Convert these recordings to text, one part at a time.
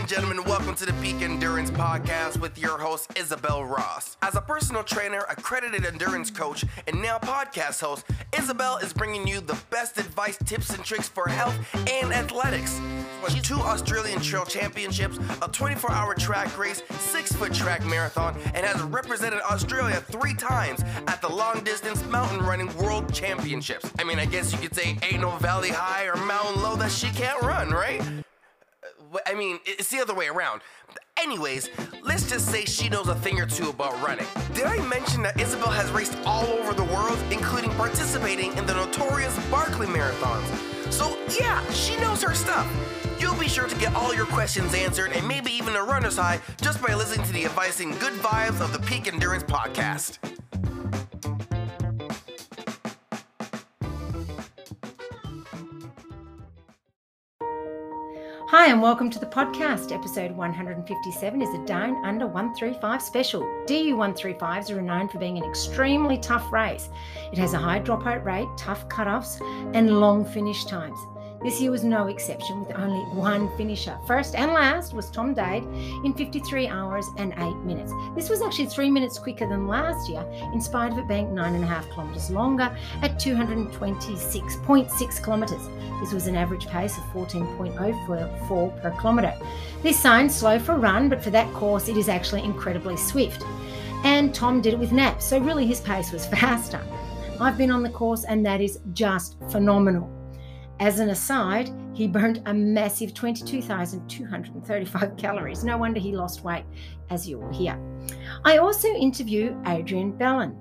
and gentlemen, welcome to the Peak Endurance Podcast with your host, Isabel Ross. As a personal trainer, accredited endurance coach, and now podcast host, Isabel is bringing you the best advice, tips, and tricks for health and athletics. She's two Australian Trail Championships, a 24 hour track race, six foot track marathon, and has represented Australia three times at the long distance mountain running world championships. I mean, I guess you could say ain't no valley high or mountain low that she can't run, right? I mean, it's the other way around. Anyways, let's just say she knows a thing or two about running. Did I mention that Isabel has raced all over the world, including participating in the notorious Barkley Marathons? So, yeah, she knows her stuff. You'll be sure to get all your questions answered and maybe even a runner's high just by listening to the advice and good vibes of the Peak Endurance Podcast. Hi, and welcome to the podcast. Episode 157 is a Down Under 135 special. DU 135s are renowned for being an extremely tough race. It has a high dropout rate, tough cutoffs, and long finish times. This year was no exception, with only one finisher. First and last was Tom Dade in 53 hours and 8 minutes. This was actually three minutes quicker than last year, in spite of it being 9.5 kilometres longer at 226.6 kilometres. This was an average pace of 14.04 per kilometre. This sounds slow for a run, but for that course, it is actually incredibly swift. And Tom did it with naps, so really his pace was faster. I've been on the course, and that is just phenomenal. As an aside, he burned a massive 22,235 calories. No wonder he lost weight, as you will hear. I also interview Adrian Bellin,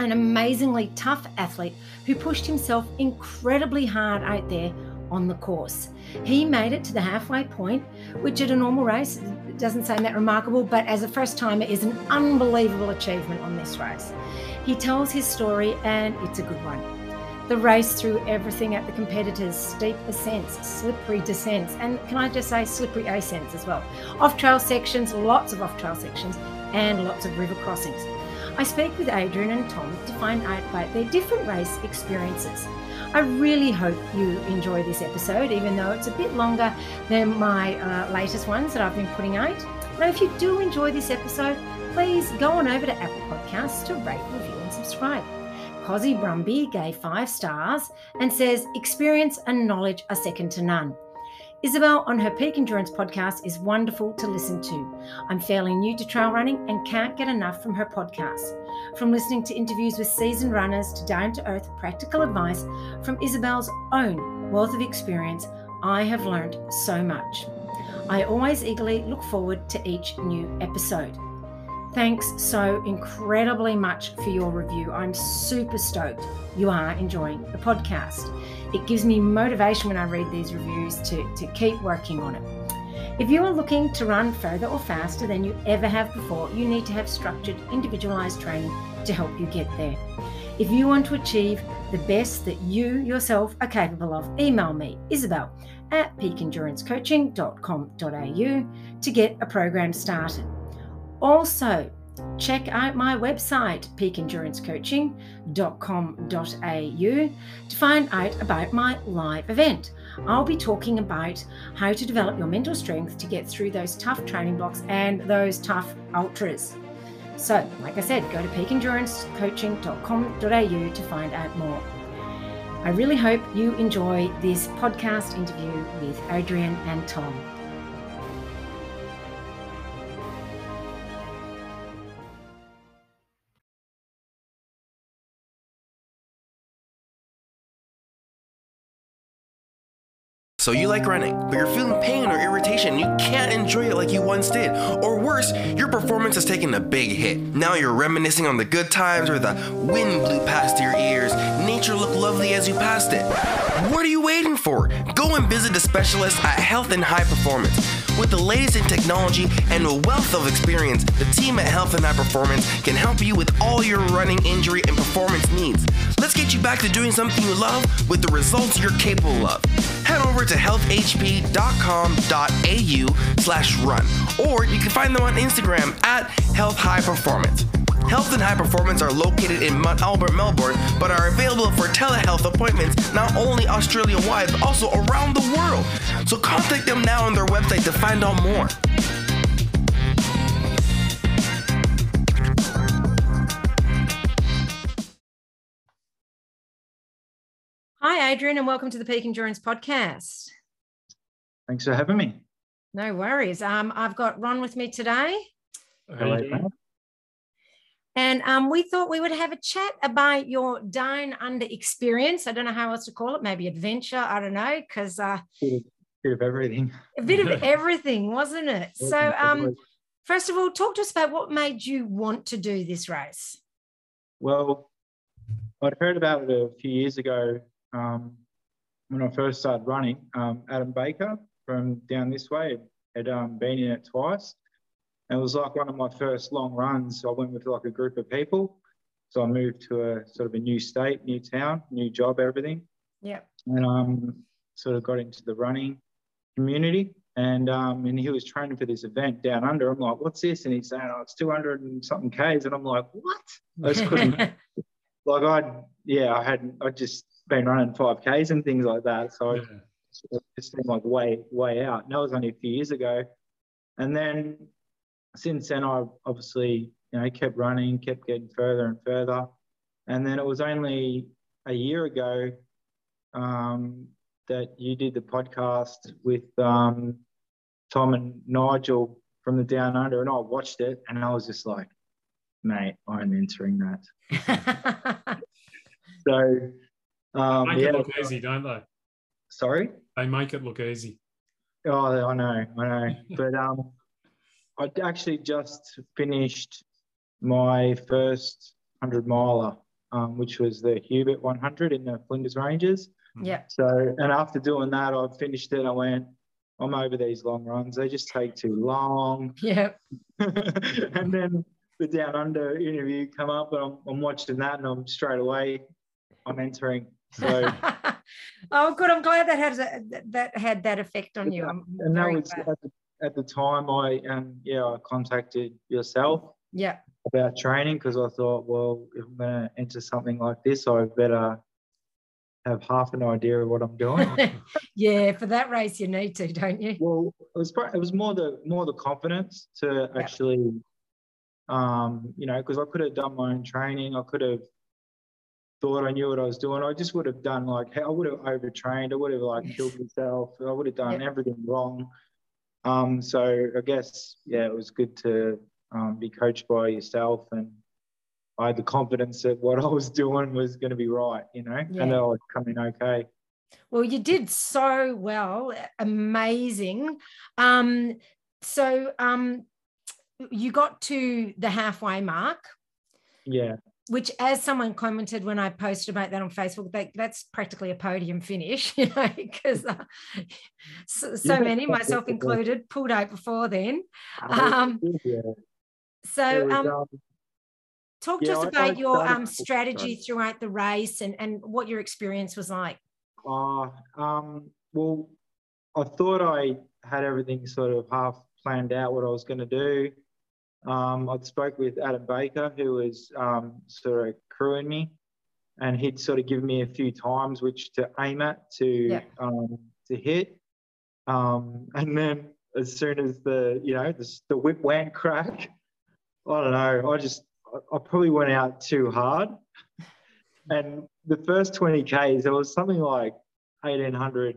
an amazingly tough athlete who pushed himself incredibly hard out there on the course. He made it to the halfway point, which at a normal race doesn't sound that remarkable, but as a first timer is an unbelievable achievement on this race. He tells his story, and it's a good one. The race through everything at the competitors steep ascents, slippery descents, and can I just say slippery ascents as well. Off trail sections, lots of off trail sections, and lots of river crossings. I speak with Adrian and Tom to find out about their different race experiences. I really hope you enjoy this episode, even though it's a bit longer than my uh, latest ones that I've been putting out. Now, if you do enjoy this episode, please go on over to Apple Podcasts to rate, review, and subscribe. Cosy Brumby gave five stars and says, Experience and knowledge are second to none. Isabel on her Peak Endurance podcast is wonderful to listen to. I'm fairly new to trail running and can't get enough from her podcast. From listening to interviews with seasoned runners to down to earth practical advice from Isabel's own wealth of experience, I have learned so much. I always eagerly look forward to each new episode. Thanks so incredibly much for your review. I'm super stoked you are enjoying the podcast. It gives me motivation when I read these reviews to, to keep working on it. If you are looking to run further or faster than you ever have before, you need to have structured, individualized training to help you get there. If you want to achieve the best that you yourself are capable of, email me, Isabel, at peakendurancecoaching.com.au to get a program started. Also, check out my website, peakendurancecoaching.com.au, to find out about my live event. I'll be talking about how to develop your mental strength to get through those tough training blocks and those tough ultras. So, like I said, go to peakendurancecoaching.com.au to find out more. I really hope you enjoy this podcast interview with Adrian and Tom. So you like running, but you're feeling pain or irritation. You can't enjoy it like you once did. Or worse, your performance has taken a big hit. Now you're reminiscing on the good times where the wind blew past your ears, nature looked lovely as you passed it. What are you waiting for? Go and visit a specialist at Health and High Performance. With the latest in technology and a wealth of experience, the team at Health and High Performance can help you with all your running injury and performance needs. Let's get you back to doing something you love with the results you're capable of. Head over to healthhp.com.au slash run, or you can find them on Instagram at Health High Performance. Health and High Performance are located in Mount Albert, Melbourne, but are available for telehealth appointments not only Australia wide, but also around the world. So contact them now on their website to find out more. Hi, Adrian, and welcome to the Peak Endurance Podcast. Thanks for having me. No worries. Um, I've got Ron with me today. Hello, And um, we thought we would have a chat about your down under experience. I don't know how else to call it, maybe adventure. I don't know, because uh, bit, of, bit of everything. a bit of everything, wasn't it? So, um, first of all, talk to us about what made you want to do this race. Well, I'd heard about it a few years ago um, when I first started running. Um, Adam Baker from down this way had um, been in it twice. And it was like one of my first long runs. So I went with like a group of people. So I moved to a sort of a new state, new town, new job, everything. Yeah. And um, sort of got into the running community. And um, and he was training for this event down under. I'm like, what's this? And he's saying, oh, it's 200 and something Ks. And I'm like, what? I just couldn't. like I, yeah, I hadn't. I just been running 5Ks and things like that. So Yeah. it just seemed like way, way out. And that was only a few years ago. And then since then, I obviously, you know, kept running, kept getting further and further. And then it was only a year ago um, that you did the podcast with um, Tom and Nigel from the Down Under, and I watched it, and I was just like, mate, I'm entering that. So, um, Make yeah, it look easy, don't they? sorry. They make it look easy. Oh, I know, I know. but um, I actually just finished my first 100 miler, um, which was the Hubert 100 in the Flinders Ranges. yeah. So, and after doing that, I finished it. I went, I'm over these long runs. They just take too long. Yeah. and then the Down Under interview come up, and I'm, I'm watching that, and I'm straight away, I'm entering. So, oh, good. I'm glad that has a, that had that effect on you. I'm and that very was glad. At the, time I um yeah I contacted yourself Yeah. about training because I thought, well, if I'm going to enter something like this, I better have half an idea of what I'm doing. yeah. For that race, you need to, don't you? well, it was it was more the more the confidence to Yeah. actually, um, you know, because I could have done my own training. I could have thought I knew what I was doing. I just would have done like I would have overtrained. I would have like killed myself. I would have done Yeah. everything wrong. Um, so I guess yeah, it was good to um, be coached by yourself and. I had the confidence that what I was doing was going to be right, you know, Yeah. and that I was coming okay. Well, you did so well, amazing. Um, so um, you got to the halfway mark, Yeah, which, as someone commented when I posted about that on Facebook, that, that's practically a podium finish, you know, because uh, so, so many, myself included, pulled out before then. Um. So, um, talk to yeah, us about your um, strategy throughout the race and, and what your experience was like. Uh, um, well, I thought I had everything sort of half planned out what I was going to do. Um, I'd spoke with Adam Baker, who was um, sort of crewing me, and he'd sort of given me a few times which to aim at to Yeah. um, to hit. Um, and then as soon as the you know the, the whip went crack, I don't know. I just I, I probably went out too hard, and the first 20 Ks, there was something like 1800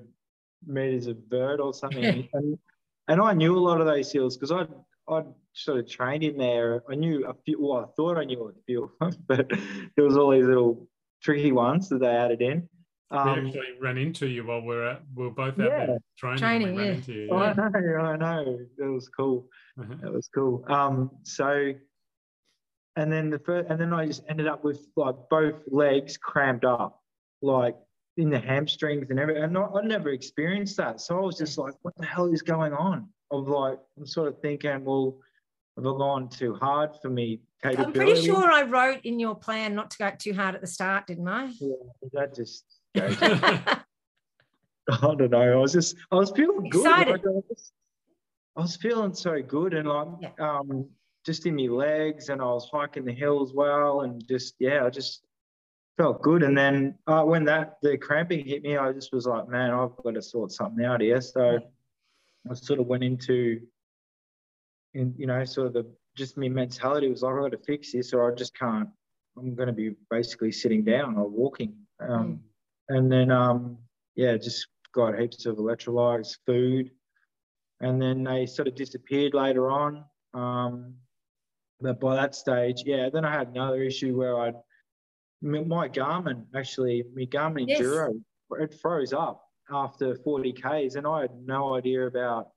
meters of vert or something. and, and I knew a lot of those hills because I'd, I'd sort of trained in there. I knew a few, well, I thought I knew a few of them, but there was all these little tricky ones that they added in. we Um, actually ran into you while we we're at, we were both out Yeah. there training. Training, and we ran yeah. into you. I know, I know. That was cool. Uh-huh. That was cool. Um, so, and then the first, and then I just ended up with like both legs cramped up, like in the hamstrings and everything. And I, I never experienced that, so I was just like, "What the hell is going on?" Of like, I'm sort of thinking, well, have I gone too hard for me? I'm pretty sure I wrote in your plan not to go too hard at the start, didn't I? Yeah, that just. I don't know. I was just, I was feeling good. Excited. Like, I, was, I was feeling so good, and like, Yeah. um, just in my legs, and I was hiking the hill as well, and just yeah, I just felt good. And then uh, when that the cramping hit me, I just was like, man, I've got to sort something out here. So I sort of went into, in you know, sort of the just my mentality was like, I've got to fix this, or I just can't. I'm going to be basically sitting down or walking. Um, And then, um, yeah, just got heaps of electrolytes, food, and then they sort of disappeared later on. Um, but by that stage, yeah, then I had another issue where I'd my Garmin actually, my Garmin Yes. Enduro, it froze up after 40 Ks, and I had no idea about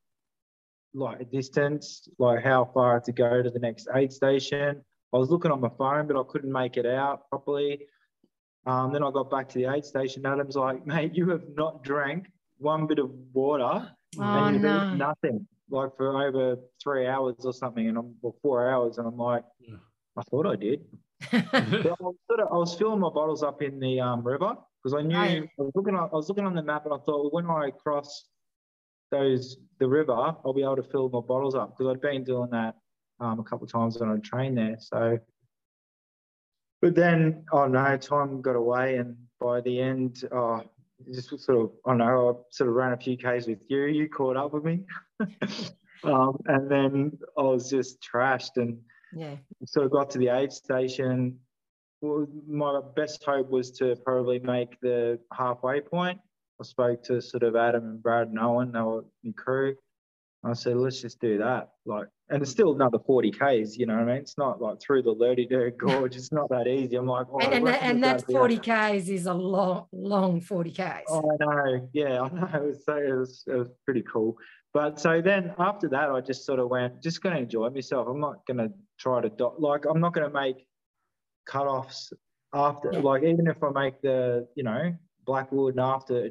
like a distance, like how far to go to the next aid station. I was looking on my phone, but I couldn't make it out properly. Um, then I got back to the aid station. Adam's like, mate, you have not drank one bit of water Oh, and you've no. eaten nothing, like for over three hours or something, and I'm or four hours, and I'm like, Yeah. I thought I did. But I was, sort of, I was filling my bottles up in the um, river because I knew Right. I was looking. On, I was looking on the map, and I thought when I cross those the river, I'll be able to fill my bottles up because I'd been doing that um, a couple of times when I trained there. So, but then oh no, time got away, and by the end, oh, just sort of I know. I sort of ran a few k's with you. You caught up with me, um, and then I was just trashed and yeah. sort of got to the aid station. Well, my best hope was to probably make the halfway point. I spoke to sort of Adam and Brad and Owen, they were my crew. I said, let's just do that. Like, and it's still another 40 Ks, you know what I mean? It's not like through the Lerderderg Gorge. It's not that easy. I'm like, oh, And, and, that, and that 40 there. Ks is a long, long 40 Ks. Oh, I know. Yeah, I know. It was, so, it, was, it was pretty cool. But so then after that, I just sort of went, just going to enjoy myself. I'm not going to try to, do, like, I'm not going to make cut-offs after, Yeah. like, even if I make the, you know, Blackwood and after,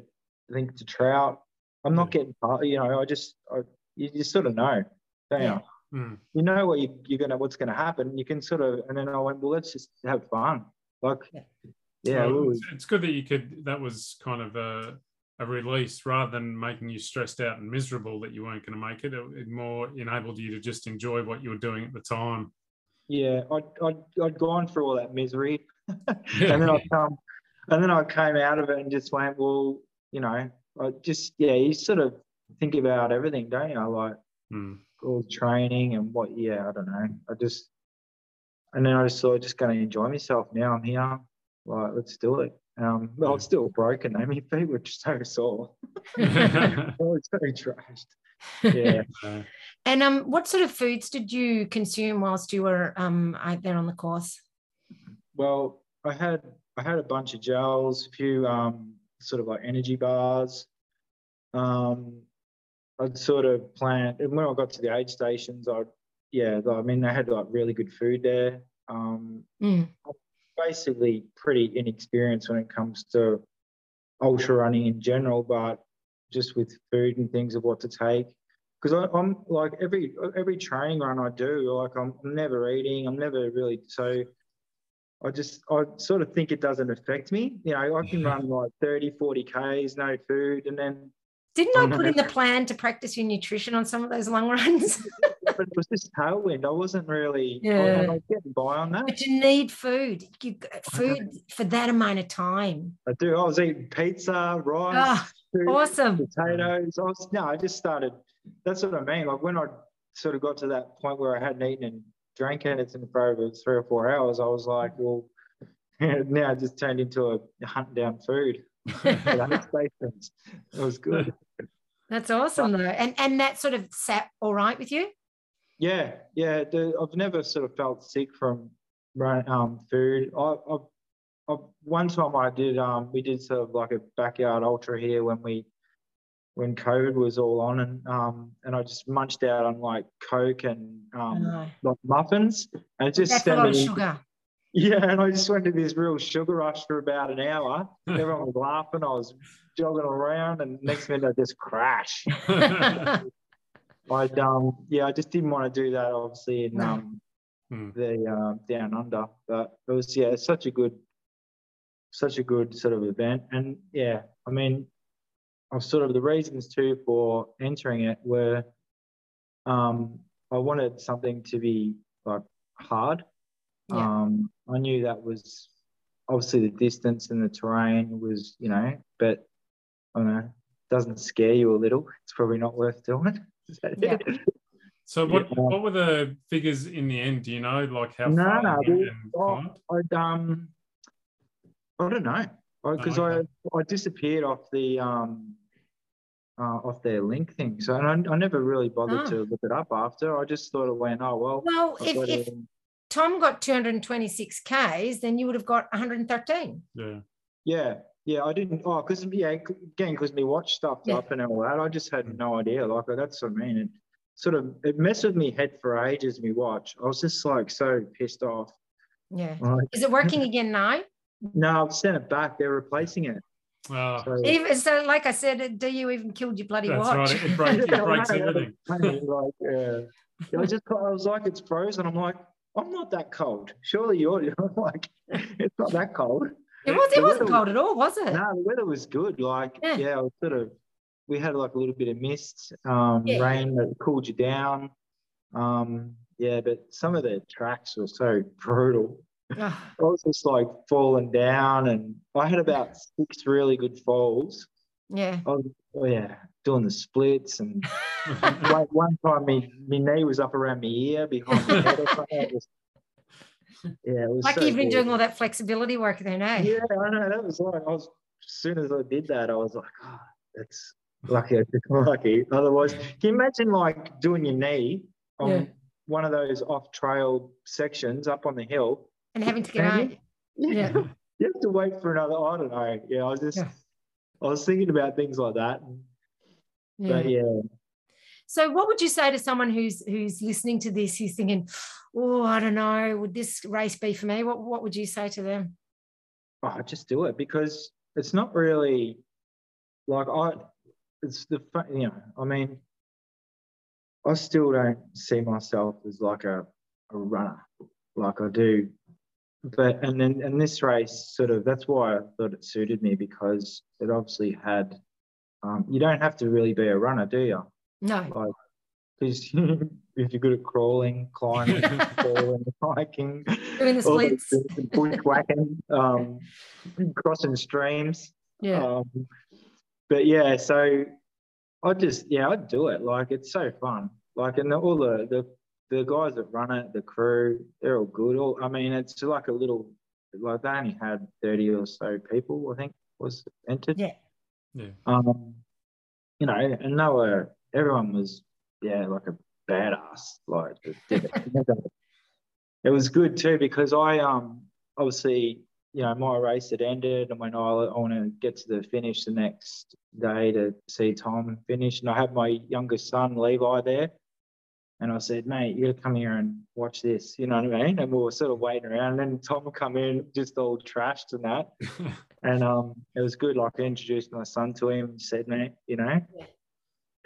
I think to Trout, I'm not getting, you know, I just, I, you, you sort of know, don't Yeah. you? Hmm. You know what you, you're going to, what's going to happen. You can sort of, and then I went, well, let's just have fun. Like, Yeah. yeah, Well, we it's, it's good that you could. That was kind of a, a release rather than making you stressed out and miserable that you weren't going to make it. It, it more enabled you to just enjoy what you were doing at the time. Yeah, I'd, I'd, I'd gone through all that misery. Yeah. and then I come, and then I came out of it and just went, well, you know, I just, yeah, you sort of think about everything, don't you? Like Hmm. all training and what, yeah, I don't know. I just, and then I just thought, just going to enjoy myself now. I'm here. Like, let's do it. Um, well, it's still broken. I mean, feet were just so sore. I was very trashed. Yeah. And um, what sort of foods did you consume whilst you were um, out there on the course? Well, I had I had a bunch of gels, a few um, sort of like energy bars. Um, I'd sort of plan, and when I got to the aid stations, I yeah, I mean they had like really good food there. Um, Mm. Basically pretty inexperienced when it comes to ultra running in general, but just with food and things of what to take. Because I'm like every every training run I do, like I'm never eating, I'm never really so. I just I sort of think it doesn't affect me. You know, I can mm-hmm. run like 30, 40 Ks, no food, and then Didn't I Oh, no. put in the plan to practice your nutrition on some of those long runs? but it was just tailwind. I wasn't really I, Yeah. I getting by on that. but you need food. You food for that amount of time. I do. I was eating pizza, rice, Ah, food. Awesome. potatoes. I was no, I just started. That's what I mean. Like when I sort of got to that point where I hadn't eaten and drank anything for over three or four hours, I was like, well, now it just turned into a hunt down food. That makes sense. It was good. That's awesome though. And and that sort of sat all right with you? Yeah, yeah. The, I've never sort of felt sick from um, food. I, I've, I've, one time I did. Um, we did sort of like a backyard ultra here when we when COVID was all on, and um, and I just munched out on like Coke and um, No. like muffins, and it just That's a lot of sent me- sugar. Yeah, and I just went to this real sugar rush for about an hour. Everyone was laughing. I was jogging around, and next minute I just crash. I um yeah, I just didn't want to do that. Obviously, in um Hmm. the uh, down under, but it was yeah, it's such a good, such a good sort of event, and yeah, I mean, I've sort of the reasons too for entering it were, um, I wanted something to be like hard. Yeah. Um, I knew that was obviously the distance and the terrain was, you know, but I don't know, doesn't scare you a little. It's probably not worth doing. Is that Yeah. it? So what Yeah. what were the figures in the end? Do you know like how No, far no, you we- went and oh. I'd um, I don't know, because okay. I I disappeared off the um, uh, off their link thing. So and I, I never really bothered Ah. to look it up after. I just thought it went, oh well. Well, I've if, if it. Tom got 226 Ks, then you would have got 113. Yeah. yeah, yeah, I didn't. Oh, because yeah, again, because me watch stuff Yeah. up and all that. I just had no idea. Like oh, that's what I mean. It sort of it messed with me head for ages. Me watch. I was just like so pissed off. Yeah. Like, Is it working again now? no, I've sent it back. They're replacing it. Oh, So, Even so, like I said, do you even killed your bloody that's watch? right. It, break, it Yeah, breaks I know. everything. like, yeah. I just, I was like, it's frozen. I'm like, I'm not that cold. Surely you're, I'm like, it's not that cold. It was. It The wasn't cold at all, was it? No, the weather was good. Like, Yeah. yeah, it was sort of, we had like a little bit of mist, um, Yeah. rain that cooled you down. Um, yeah, but some of the tracks were so brutal. I was just like falling down, and I had about six really good falls. yeah. Was, oh yeah, doing the splits and one, one time me, my knee was up around my ear behind my head or something. Was, yeah, it was Like so you've been doing all that flexibility work then, eh? Yeah, I know. That was like I was as soon as I did that, I was like, oh, that's lucky. I took lucky. Otherwise, can you imagine like doing your knee on Yeah. one of those off trail sections up on the hill? And having to get Can out. you? Yeah. you have to wait for another. I don't know. Yeah, I was just Yeah. I was thinking about things like that. Yeah. But yeah, So, what would you say to someone who's who's listening to this, who's thinking, "Oh, I don't know, would this race be for me?" What What would you say to them? oh, just do it because it's not really like I. It's the you know. I mean, I still don't see myself as like a, a runner, like I do. But and then and this race sort of that's why I thought it suited me because it obviously had. Um, you don't have to really be a runner, do you? No. Because if you're good at crawling, climbing, falling, hiking, Doing the splits. bushwhacking, um, crossing streams. Yeah. Um, but yeah, so I just yeah, I'd do it. Like it's so fun. Like and the, all the the the guys that run it, the crew, they're all good. All I mean, it's like a little like they only had thirty or so people, I think, was entered. Yeah. Yeah. Um, you know, and they were everyone was yeah like a badass. Like it. was good too because I um obviously you know my race had ended and when I, I want to get to the finish the next day to see Tom finish and I had my youngest son Levi there and I said mate you got to come here and watch this. You know what I mean? And we were sort of waiting around and then Tom come in just all trashed and that. And um it was good like I introduced my son to him and said mate you know? Yeah.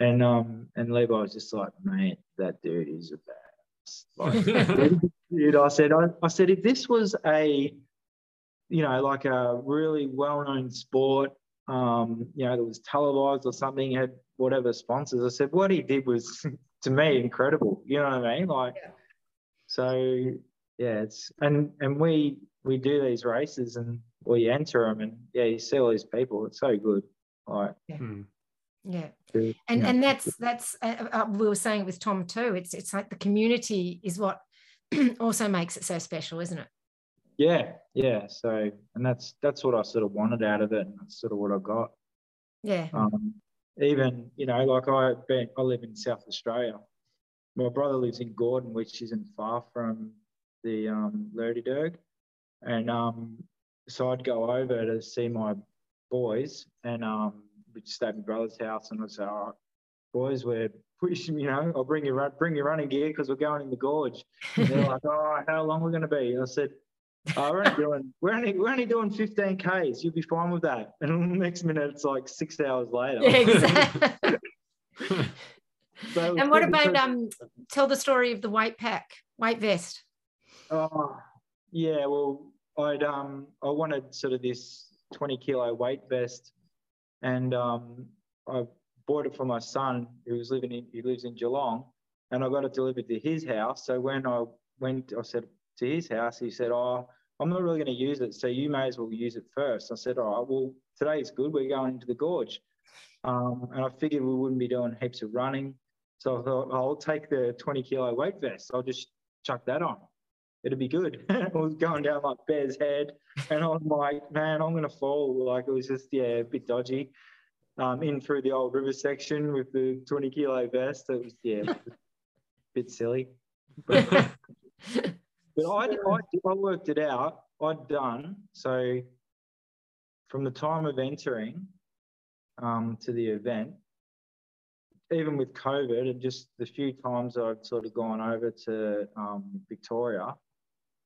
and um and Levi was just like mate that dude is a badass. Like Dude, I said, I, I said, if this was a, you know, like a really well-known sport, um, you know, that was televised or something, had whatever sponsors, I said, what he did was, to me, incredible. You know what I mean? Like, Yeah. so yeah, it's and and we we do these races and we enter them and yeah, you see all these people. It's so good. Like, Hmm. Yeah. and you know, and that's that's uh, uh, we were saying with Tom too. It's it's like the community is what also makes it so special, isn't it? yeah, yeah. So and that's that's what I sort of wanted out of it, and that's sort of what I got. Yeah. Um, even you know, like I I live in South Australia. My brother lives in Gordon, which isn't far from the um, Lurdy and um, so I'd go over to see my boys, and um, we'd stay at my brother's house, and I'd say, "All right, boys, we're pushing, you know, I'll bring run, bring your running gear because we're going in the gorge." And they're like, "Oh, how long we're going to be?" I said. Oh, we're only doing we're only we're only doing 15 k's. You'll be fine with that. And the next minute, it's like six hours later. Yeah, exactly. So and what about um? Tell the story of the white pack, white vest. Oh, yeah. Well, I'd um, I wanted sort of this 20 kilo weight vest, and um, I bought it for my son who was living in he lives in Geelong, and I got it delivered to his house. So when I went. I said to his house. He said, "Oh, I'm not really going to use it, so you may as well use it first. I said, "All right, well today's good. We're going into the gorge, um, and I figured we wouldn't be doing heaps of running, so I thought I'll take the 20 kilo weight vest. I'll just chuck that on. It'll be good. I was going down like Bear's Head, and I'm like, man, I'm gonna fall. Like it was just yeah, a bit dodgy. Um, in through the old river section with the 20 kilo vest. It was yeah, a bit silly. But, but I, I, I worked it out. I'd done so from the time of entering um, to the event, even with COVID and just the few times I've sort of gone over to um, Victoria,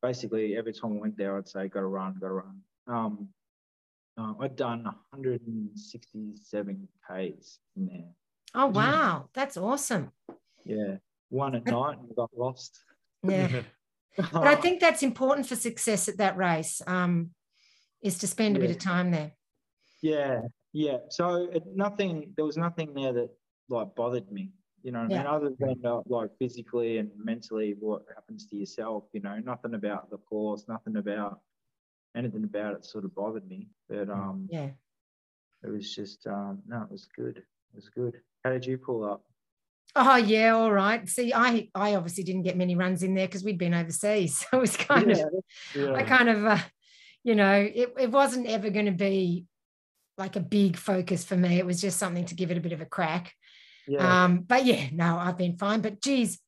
basically every time I went there, I'd say, got to run, got to run. Um, uh, I'd done 167 Ks in there. Oh, wow. That's awesome. Yeah. One at night and got lost. Yeah. but I think that's important for success at that race um, is to spend a Yeah. bit of time there. Yeah, yeah. So it, nothing, there was nothing there that like bothered me, you know what I mean? Other than uh, like physically and mentally what happens to yourself, you know, nothing about the course, nothing about anything about it sort of bothered me. But um, Yeah. it was just, um, no, it was good. It was good. How did you pull up? Oh yeah, all right. See, I I obviously didn't get many runs in there because we'd been overseas, so it was kind of yeah, I kind of, uh, you know, it, it wasn't ever going to be like a big focus for me. It was just something to give it a bit of a crack. yeah, Um, but yeah, no, I've been fine. But geez,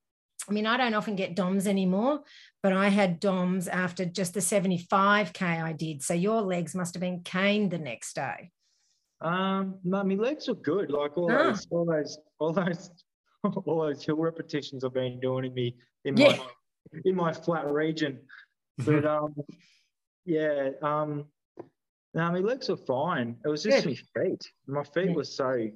I mean, I don't often get DOMs anymore, but I had DOMs after just the 75K I did. So your legs must have been caned the next day. Um, no, my legs are good. Like all Ah. those, all those, all those, all those hill repetitions I've been doing in me in Yeah. my in my flat region. But um, yeah, um, no, my legs are fine. It was just my feet. My feet Yeah. were so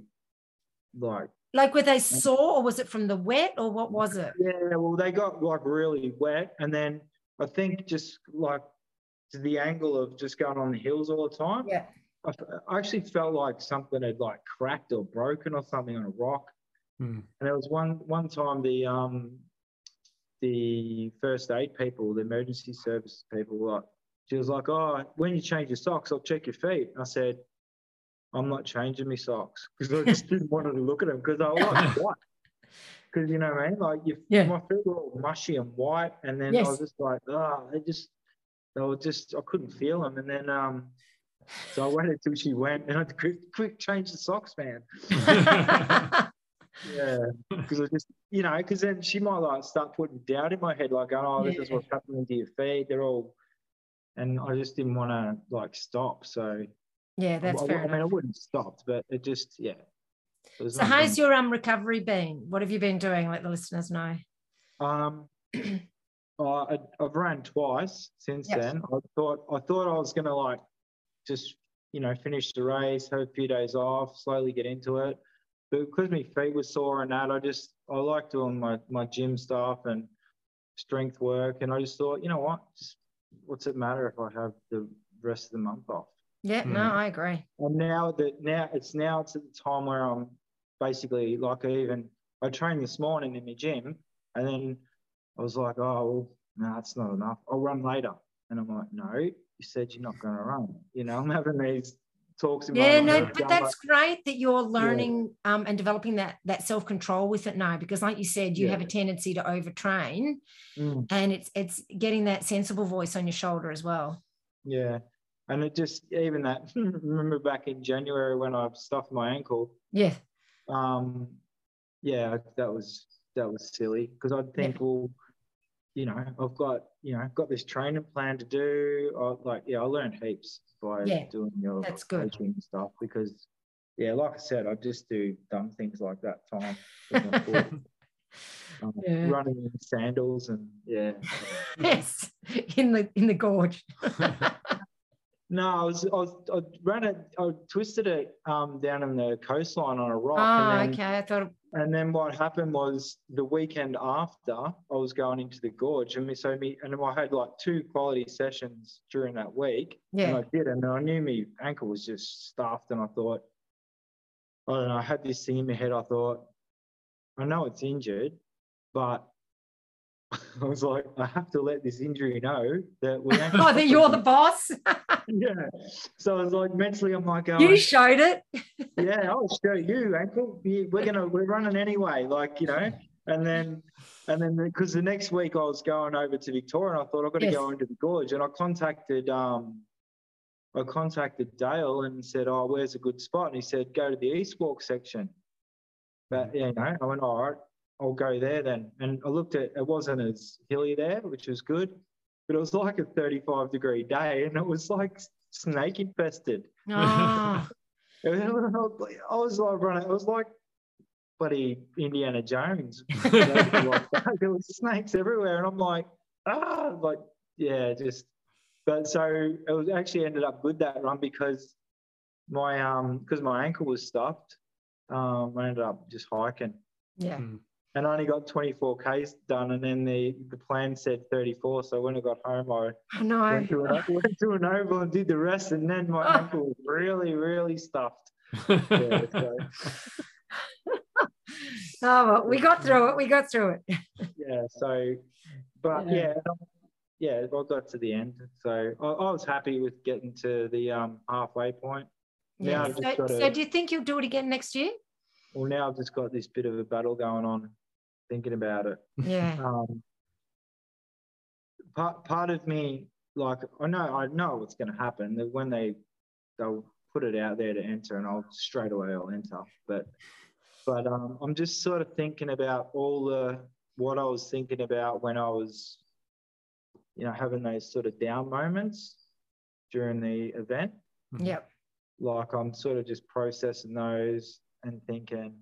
like Like, were they sore or was it from the wet or what was it? yeah. Well, they got like really wet, and then I think just like to the angle of just going on the hills all the time. Yeah. I actually felt like something had like cracked or broken or something on a rock. Hmm. And there was one one time the um the first aid people, the emergency service people, like she was like, "Oh, when you change your socks, I'll check your feet." I said, "I'm not changing my socks because I just didn't want to look at them because I was like, what?" Because you know what I mean? Like, you, Yeah. my feet were all mushy and white, and then I was just like, "Oh, they just." They were just, I couldn't feel them. And then, um, so I waited till she went and I had to quick, quick change the socks, man. Yeah, because I just, you know, because then she might like start putting doubt in my head, like, oh, this is what's happening to your feet. They're all, and I just didn't want to like stop. So yeah, that's I, fair I mean, I wouldn't have stopped, but it just, yeah. it So how's your um recovery been? What have you been doing? Let the listeners know. Um, I, I've ran twice since Yes. then. I thought I thought I was gonna like just you know finish the race, have a few days off, slowly get into it. But because my feet were sore and that, I just I like doing my my gym stuff and strength work, and I just thought, you know what, just what's it matter if I have the rest of the month off? Yeah, no, Hmm. I agree. And now that now it's now it's at the time where I'm basically like I even I trained this morning in the gym and then I was like, oh well, no, that's not enough. I'll run later. And I'm like, no, you said you're not gonna run. You know, I'm having these talks Yeah, no, but that's great that you're learning um, and developing that that self control with it now, because like you said, you have a tendency to overtrain, "Mm, and it's it's getting that sensible voice on your shoulder as well. yeah. And it just even that remember back in January when I stuffed my ankle, Yeah, um, yeah, that was that was silly because I'd think, well, you know, I've got you know, I've got this training plan to do. I, like, yeah, I learned heaps by Yeah, doing your that's good. coaching stuff because, yeah, like I said, I just do dumb things like that. Time with my foot, um, Yeah. running in sandals and yeah. yes, in the in the gorge. No, I was I was I ran it. I twisted it um, down in the coastline on a rock. oh, okay. I thought, And then what happened was the weekend after I was going into the gorge, and so me and I had like two quality sessions during that week, and I did, and I knew my ankle was just stuffed, and I thought, I don't know, I had this thing in my head. I thought, I know it's injured, but I was like, I have to let this injury know that we ain't. Oh, that you're the boss. yeah. So I was like, mentally, I'm like, going, you showed it. yeah, I'll show you, ankle. You- We're gonna, we're running anyway, like you know. And then, and then, because the next week I was going over to Victoria, and I thought I've got to Yes. go into the gorge, and I contacted, um, I contacted Dale and said, "Oh, where's a good spot?" And he said, "Go to the East Walk section." But you know, I went, "All right, I'll go there then." And I looked at, it wasn't as hilly there, which was good, but it was like a 35 degree day, and it was like snake infested. Oh, I was like running. It was like bloody Indiana Jones. there was snakes everywhere, and I'm like, ah, like yeah, just. But so it was actually ended up good that run because my um because my ankle was stuffed. Um, I ended up just hiking yeah. And I only got 24 k's done, and then the the plan said 34. So when I got home, I I know. went to an, went to an oval and did the rest, and then my Oh. ankle was really really stuffed. Yeah, so, Oh, well, we got through it. We got through it. yeah, so, but Yeah. yeah, yeah, I got to the end. So I, I was happy with getting to the um, halfway point. Yeah, Yeah. So, so do you think you'll do it again next year? Well, now I've just got this bit of a battle going on, thinking about it. Yeah. Um, part part of me, like I know I know what's going to happen. That when they they'll put it out there to enter, and I'll straight away I'll enter. But but um, I'm just sort of thinking about all the what I was thinking about when I was, you know, having those sort of down moments during the event. Yep. Like I'm sort of just processing those and thinking,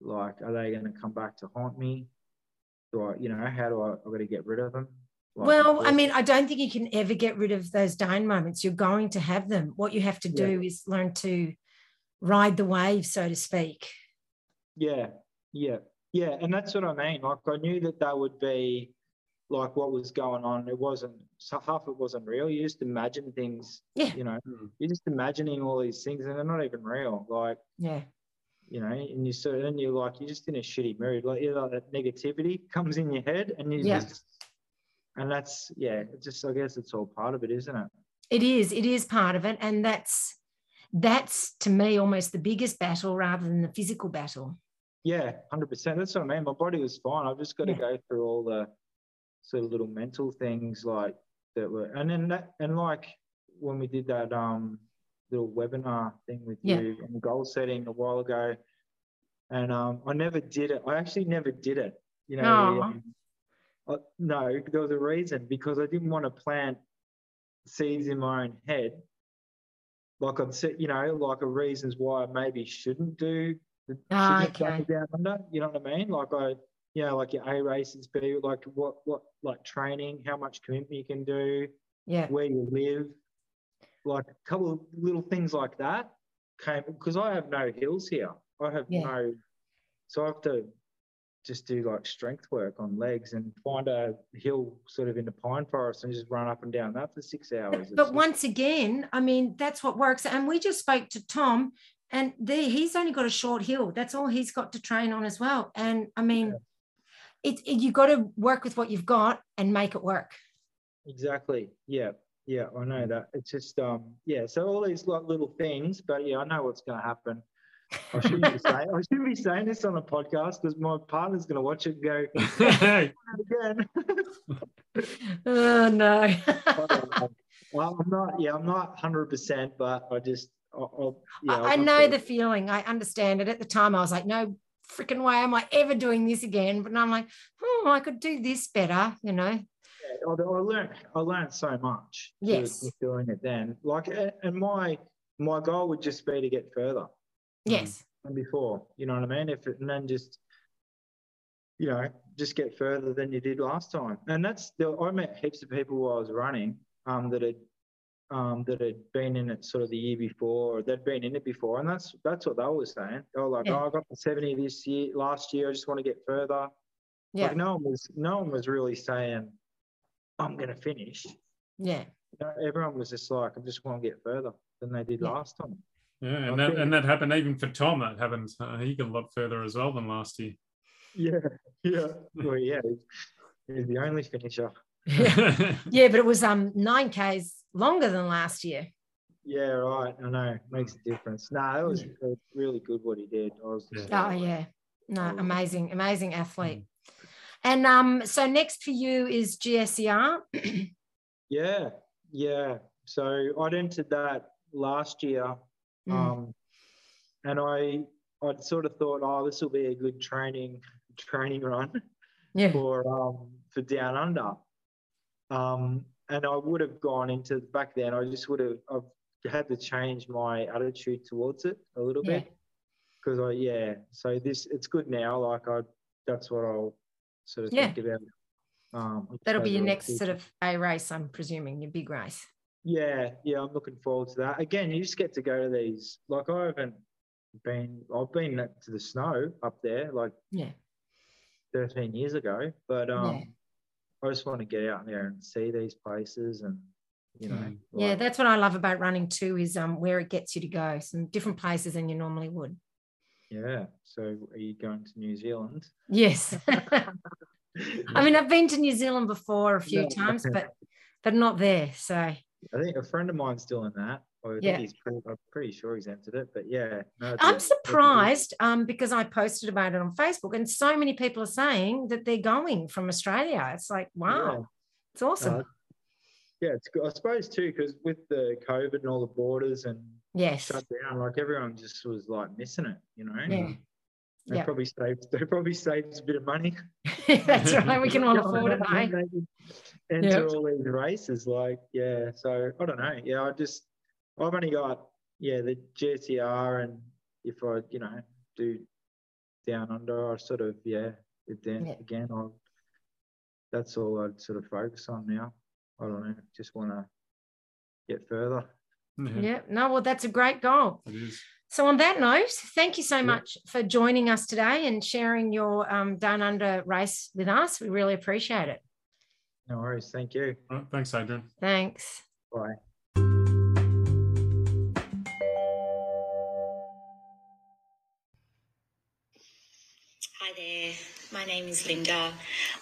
like, are they going to come back to haunt me? Do I, you know, how do I? I've got to get rid of them. Like, Well, I mean, I don't think you can ever get rid of those down moments. You're going to have them. What you have to Yeah. do is learn to ride the wave, so to speak. Yeah, yeah, yeah, and that's what I mean. Like I knew that that would be like what was going on. It wasn't so half it wasn't real. You just imagine things. Yeah. You know, Mm. you're just imagining all these things, and they're not even real. Like Yeah. You know, and you sort of then you're like you're just in a shitty mood. Like you know, that negativity comes in your head, and you Yeah. just and that's yeah. Just I guess it's all part of it, isn't it? It is. It is part of it. And that's that's to me almost the biggest battle rather than the physical battle. Yeah, hundred percent. That's what I mean. My body was fine. I've just got to go through all the sort of little mental things like that were, and then that, and like when we did that um little webinar thing with Yeah. you and goal setting a while ago, and um I never did it. I actually never did it. You know, I, no, there was a reason because I didn't want to plant seeds in my own head. Like I'd said, you know, like a reasons why I maybe shouldn't do the Ah, shouldn't okay. down under. You know what I mean? Like I, you know, like your A races, B, like what, what, like training, how much commitment you can do, Yeah. where you live, like a couple of little things like that came because I have no hills here. I have Yeah. no, so I have to just do like strength work on legs and find a hill sort of in the pine forest and just run up and down that for six hours. But, but once again, I mean, that's what works. And we just spoke to Tom, and there he's only got a short hill. That's all he's got to train on as well. And I mean, it, it you got to work with what you've got and make it work. Exactly. Yeah. Yeah, I know that. It's just um yeah, so all these like little things, but yeah, I know what's gonna happen. I shouldn't be saying I shouldn't be saying this on a podcast because my partner's gonna watch it and go again. Oh no. well, I'm not yeah, I'm not hundred percent, but I just I, I'll, yeah, I I I'll know the feeling. I understand it. At the time, I was like, no freaking way am I ever doing this again. But now I'm like, oh, I could do this better, you know? I, I learned I learned so much Yes. with doing it then. Like and my my goal would just be to get further. Yes. than before. You know what I mean? If it, and then just, you know, just get further than you did last time. And that's the I met heaps of people while I was running um, that had um, that had been in it sort of the year before, or they'd been in it before, and that's that's what they were saying. They were like, Yeah. "Oh, I got the seventy this year, last year. I just want to get further." Yeah. Like no one was no one was really saying, "I'm going to finish." Yeah. You know, everyone was just like, "I just want to get further than they did Yeah. last time." Yeah, I and that think- and that happened even for Tom. That happened. Uh, he got a lot further as well than last year. Yeah, yeah, well, yeah. He's the only finisher. yeah, but it was um nine Ks longer than last year. Yeah, right. I know. Makes a difference. No, it was, it was really good what he did. I was just Oh yeah. No, amazing, amazing athlete. And um, so next for you is GSER. Yeah, yeah. So I'd entered that last year, Mm. um, and I I'd sort of thought, oh, this will be a good training training run yeah. for um, for down under. Um, and I would have gone into back then. I just would have I've had to change my attitude towards it a little Yeah. bit because I yeah. So this it's good now. Like I that's what I'll sort of Yeah. think about. Um, That'll be your next sort of A race, I'm presuming, your big race. Yeah, yeah, I'm looking forward to that. Again, you just get to go to these. Like I haven't been. I've been to the snow up there like Yeah. 13 years ago, but um, Yeah. I just want to get out there and see these places and you know. Mm. Yeah, like- that's what I love about running too, is um where it gets you to go, some different places than you normally would. Yeah. So, are you going to New Zealand? Yes. I mean, I've been to New Zealand before a few No. times, but but not there. So I think a friend of mine's still in that. Yeah. he's pretty, I'm pretty sure he's entered it, but yeah. No, I'm a surprised um, because I posted about it on Facebook, and so many people are saying that they're going from Australia. It's like, wow, Yeah. it's awesome. Uh, yeah, it's good. I suppose too, because with the COVID and all the borders and yes. shut down, like everyone just was like missing it, you know. Yeah. They Yeah. probably saves. They probably saves a bit of money. That's right. We can all afford it, mate. can Enter all these races, like yeah. So I don't know. Yeah, I just I've only got yeah the GCR, and if I you know do down under, I sort of yeah then Yeah. again. I that's all I'd sort of focus on now. I don't know. Just want to get further. Yeah, Yeah. No, well, that's a great goal. it is. So, on that note, thank you so Yeah. much for joining us today and sharing your um, Down Under race with us. We really appreciate it. No worries. Thank you. All right, thanks, Adrian. Thanks. Bye. My name is Linda.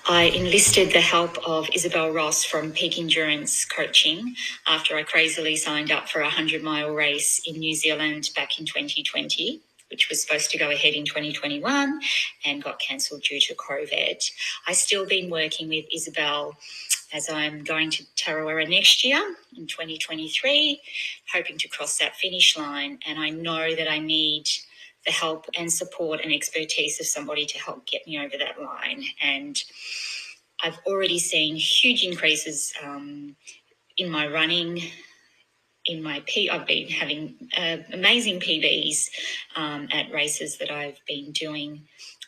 I enlisted the help of Isabel Ross from Peak Endurance Coaching after I crazily signed up for a 100 mile race in New Zealand back in 2020, which was supposed to go ahead in 2021 and got cancelled due to COVID. I've still been working with Isabel as I'm going to Tarawera next year in 2023, hoping to cross that finish line. And I know that I need the help and support and expertise of somebody to help get me over that line. And I've already seen huge increases um, in my running. In my P, I've been having uh, amazing PBs um, at races that I've been doing.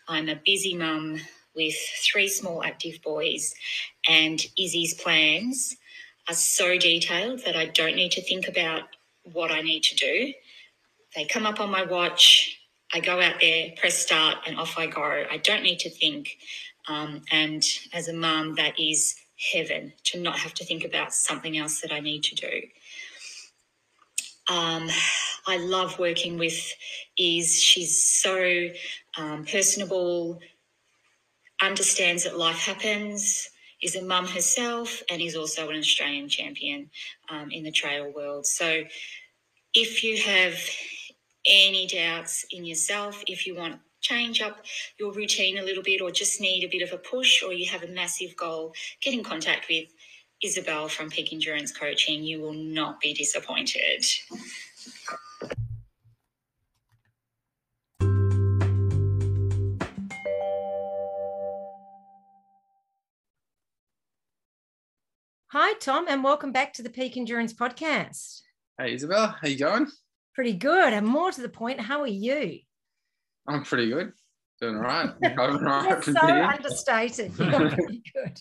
I'm a busy mum with three small active boys, and Izzy's plans are so detailed that I don't need to think about what I need to do. They come up on my watch. I go out there, press start, and off I go. I don't need to think. Um, and as a mum, that is heaven to not have to think about something else that I need to do. Um, I love working with Is. She's so um, personable, understands that life happens, is a mum herself, and is also an Australian champion um, in the trail world. So if you have any doubts in yourself, if you want to change up your routine a little bit or just need a bit of a push or you have a massive goal, get in contact with Isabel from Peak Endurance Coaching. You will not be disappointed. Hi, Tom, and welcome back to the Peak Endurance Podcast. Hey Isabel, how you going? Pretty good. And more to the point, how are you? I'm pretty good. Doing all right. Right so understated. You're pretty good.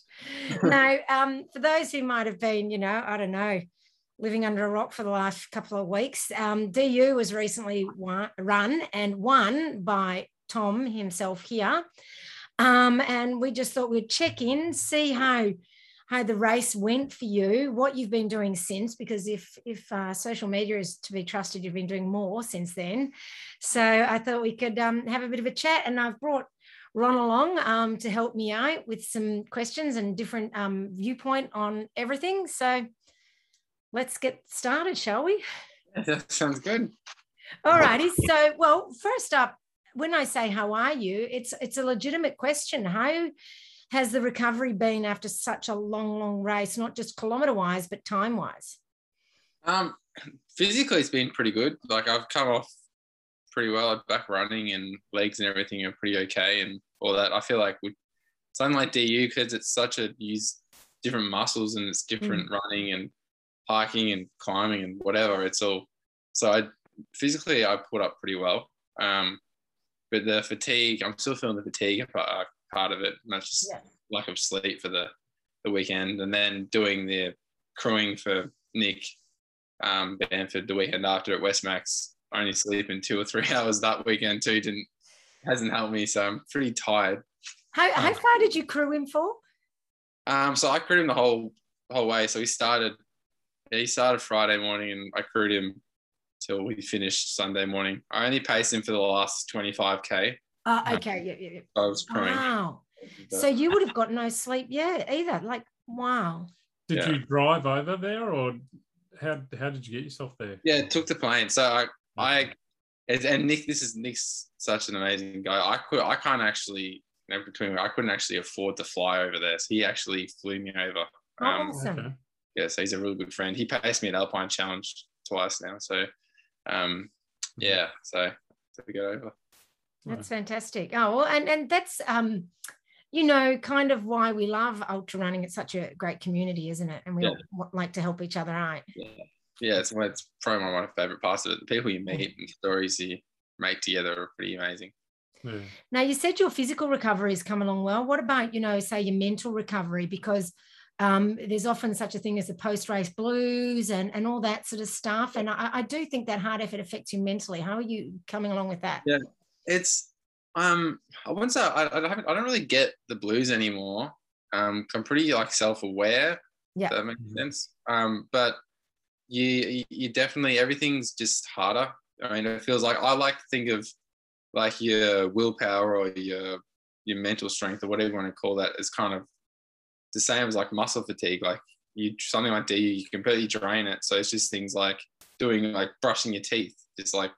Now, um, for those who might have been, you know, I don't know, living under a rock for the last couple of weeks, um, DU was recently won, run and won by Tom himself here. Um, and we just thought we'd check in, see how how the race went for you, what you've been doing since, because if if uh, social media is to be trusted, you've been doing more since then. So I thought we could um, have a bit of a chat, and I've brought Ron along um, to help me out with some questions and different um, viewpoint on everything. So let's get started, shall we? That sounds good. All righty. So, well, first up, when I say how are you, it's it's a legitimate question. How has the recovery been after such a long, long race, not just kilometer wise, but time wise? Um, physically, it's been pretty good. Like I've come off pretty well. I'm back running and legs and everything are pretty okay and all that. I feel like with something like DU because it's such a use different muscles and it's different running and hiking and climbing and whatever. It's all so I physically I put up pretty well. Um, but the fatigue, I'm still feeling the fatigue part, part of it, and that's just Yeah. lack of sleep for the the weekend, and then doing the crewing for Nick um, Banford the weekend after at Westmax. Only sleeping two or three hours that weekend too didn't hasn't helped me, so I'm pretty tired. How, how far did you crew him for? Um, so I crewed him the whole whole way. So he started, yeah, he started Friday morning, and I crewed him till we finished Sunday morning. I only paced him for the last 25k. Uh, okay, yeah, yeah, yeah. I was crewing. Wow. So you would have got no sleep, yeah, either. Like, wow. Did Yeah. you drive over there, or how how did you get yourself there? yeah, took the plane. So I, I, and- and Nick, this is Nick's such an amazing guy. I could, I can't actually. you know, Between I couldn't actually afford to fly over there, so he actually flew me over. Oh, Um, awesome. Okay. yeah, so he's a really good friend. He paced me at Alpine Challenge twice now. So, um, yeah, so so we got over. That's fantastic. Oh, well, and and that's um, you know, kind of why we love ultra running. It's such a great community, isn't it? And we Yeah. all like to help each other out. Yeah, yeah. it's. It's probably one of my favorite parts of it. The people you meet and stories you make together are pretty amazing. Yeah. Now, you said your physical recovery has come along well. What about, you know, say your mental recovery? Because um, there's often such a thing as the post race blues and, and all that sort of stuff. And I, I do think that hard effort affects you mentally. How are you coming along with that? Yeah. It's um, I wouldn't say I, I haven't. I don't really get the blues anymore. Um, I'm pretty like self-aware. Yeah. that makes Mhm. sense. Um, but you you- you definitely everything's just harder. I mean, it feels like I like to think of like your willpower or your your mental strength or whatever you want to call that is kind of the same as like muscle fatigue. Like you something like DU, you completely drain it. So it's just things like doing like brushing your teeth. Just like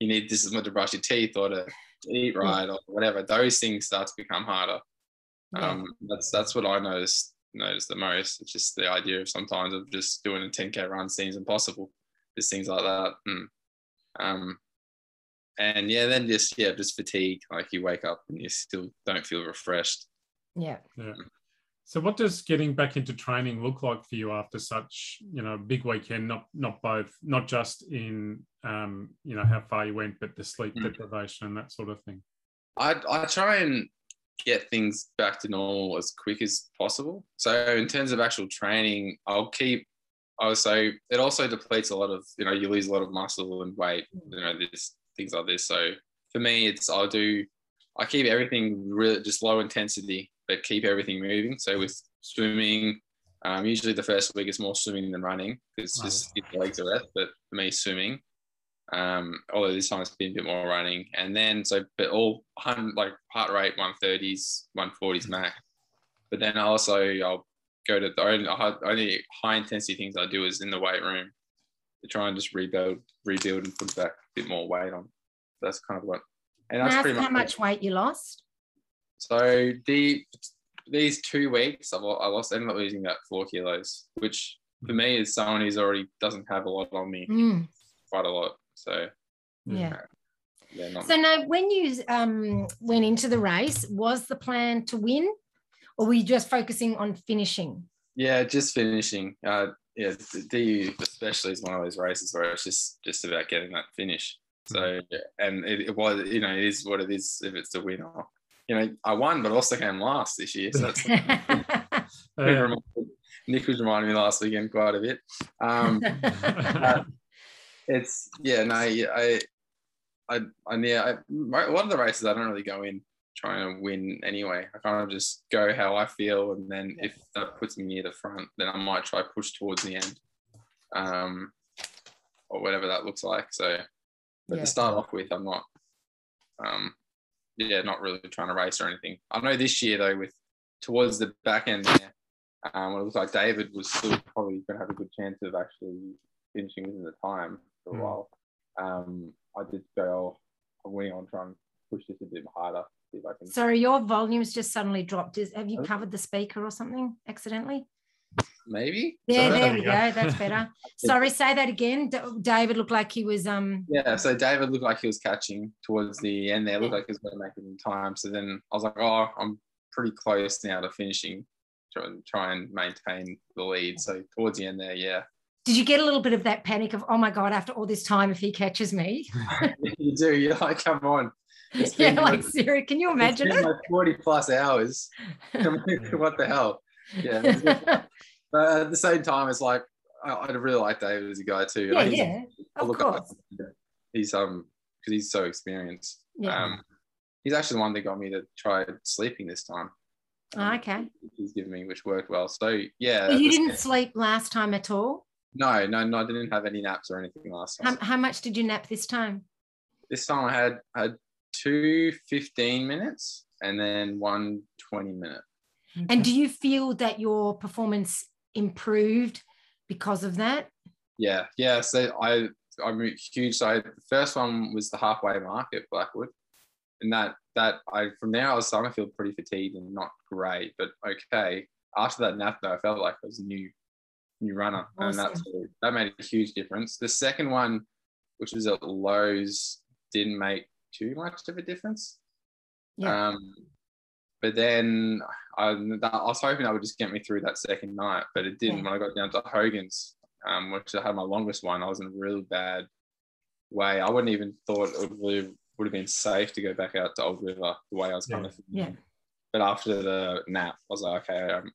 you need this is to brush your teeth or to eat right or whatever. Those things start to become harder. Yeah. Um, that's that's what I noticed noticed the most. It's just the idea of sometimes of just doing a 10k run seems impossible. Just things like that. And, um, and yeah, then just yeah, just fatigue. Like you wake up and you still don't feel refreshed. yeah. Yeah. So, what does getting back into training look like for you after such, you know, big weekend? Not not both, not just in, um, you know, how far you went, but the sleep Mm. deprivation and that sort of thing. I I try and get things back to normal as quick as possible. So in terms of actual training, I'll keep. Also, it also depletes a lot of you know you lose a lot of muscle and weight. You know this things like this. So for me, it's I'll do. I keep everything really just low intensity, but keep everything moving. So with swimming, um, usually the first week is more swimming than running because it's just give the legs a rest. But for me, swimming. Um, although this time it's been a bit more running, and then so but all like heart rate 130s, 140s max. But then also I'll go to the only, only high intensity things I do is in the weight room to try and just rebuild, rebuild and put back a bit more weight on. That's kind of what. And that's pretty how much. much weight you lost? So the these two weeks, I've, I lost, ended up losing about four kilos, which for me is someone who's already doesn't have a lot on me, Mm, quite a lot. So yeah. yeah, not So now, when you um, went into the race, was the plan to win, or were you just focusing on finishing? Yeah, just finishing. Uh, yeah, the DU especially is one of those races where it's just just about getting that finish. So, and it, it was, you know, it is what it is. If it's a winner, you know, I won, but also came last this year. So that's Uh, Nick was reminding me last weekend quite a bit. Um, it's yeah, no, I, I, I, yeah, I, a lot of the races I don't really go in trying to win anyway. I kind of just go how I feel, and then if that puts me near the front, then I might try push towards the end, um, or whatever that looks like. So, but Yeah. to start off with, I'm not, um, yeah, not really trying to race or anything. I know this year though, with towards the back end there, um, it looks like David was still probably going to have a good chance of actually finishing within the time for a Mm. while. Um, I did go, I'm willing on trying to push this a bit harder, see if I can. Sorry, your volume's just suddenly dropped. Is, have you covered the speaker or something accidentally? Maybe. Yeah, So- there we go. go. That's better. Sorry, say that again. D- David looked like he was um Yeah, so David looked like he was catching towards the end there. Looked like he was going to make it in time. So then I was like, oh, I'm pretty close now to finishing. Try and try and maintain the lead. So towards the end there, yeah, Did you get a little bit of that panic of oh my god, after all this time, if he catches me? you do. You're like, come on. It's yeah, been like like- Siri, can you It's imagine been it? like 40 plus hours. what the hell? Yeah. It's good. but at the same time, it's like I, I really like David as a guy too. yeah, He's- yeah, of look up course. to. He's um because he's so experienced. Yeah. Um, he's actually the one that got me to try sleeping this time. Oh, okay. He's given me, which worked well. So yeah. Well, you didn't sleep last time at all. No, no, no. I didn't have any naps or anything last time. How, how much did you nap this time? this time I had had two 15 minutes and then one 20 minute. And do you feel that your performance improved because of that? Yeah, yeah. So I I'm huge. So the first one was the halfway mark at Blackwood, and that that I from there I was starting to feel pretty fatigued and not great, but okay. After that nap though, I felt like I was a new new runner, and that's that made a huge difference. The second one, which was at Lowe's, didn't make too much of a difference. Yeah. Um, but then I, I was hoping that would just get me through that second night, but it didn't. Yeah. When I got down to Hogan's, um, which I had my longest one, I was in a really bad way. I wouldn't even thought it would, really, would have been safe to go back out to Old River the way I was kind Yeah. of Yeah. But after the nap, I was like, okay, I'm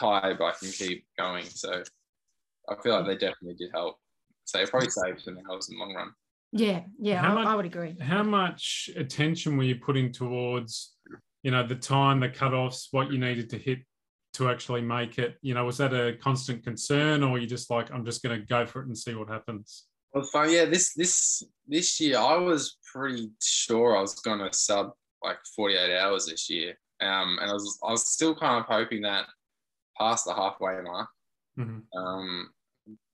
tired, but I can keep going. So I feel like they definitely did help. So it probably saved some hours in the long run. Yeah, yeah, How I, much- I would agree. How much attention were you putting towards, you know, the time, the cutoffs, what you needed to hit to actually make it? You know, was that a constant concern, or you just like, I'm just going to go for it and see what happens? Well, fun. Yeah, this this this year I was pretty sure I was going to sub like 48 hours this year, um, and I was I was still kind of hoping that past the halfway mark, Mhm. um,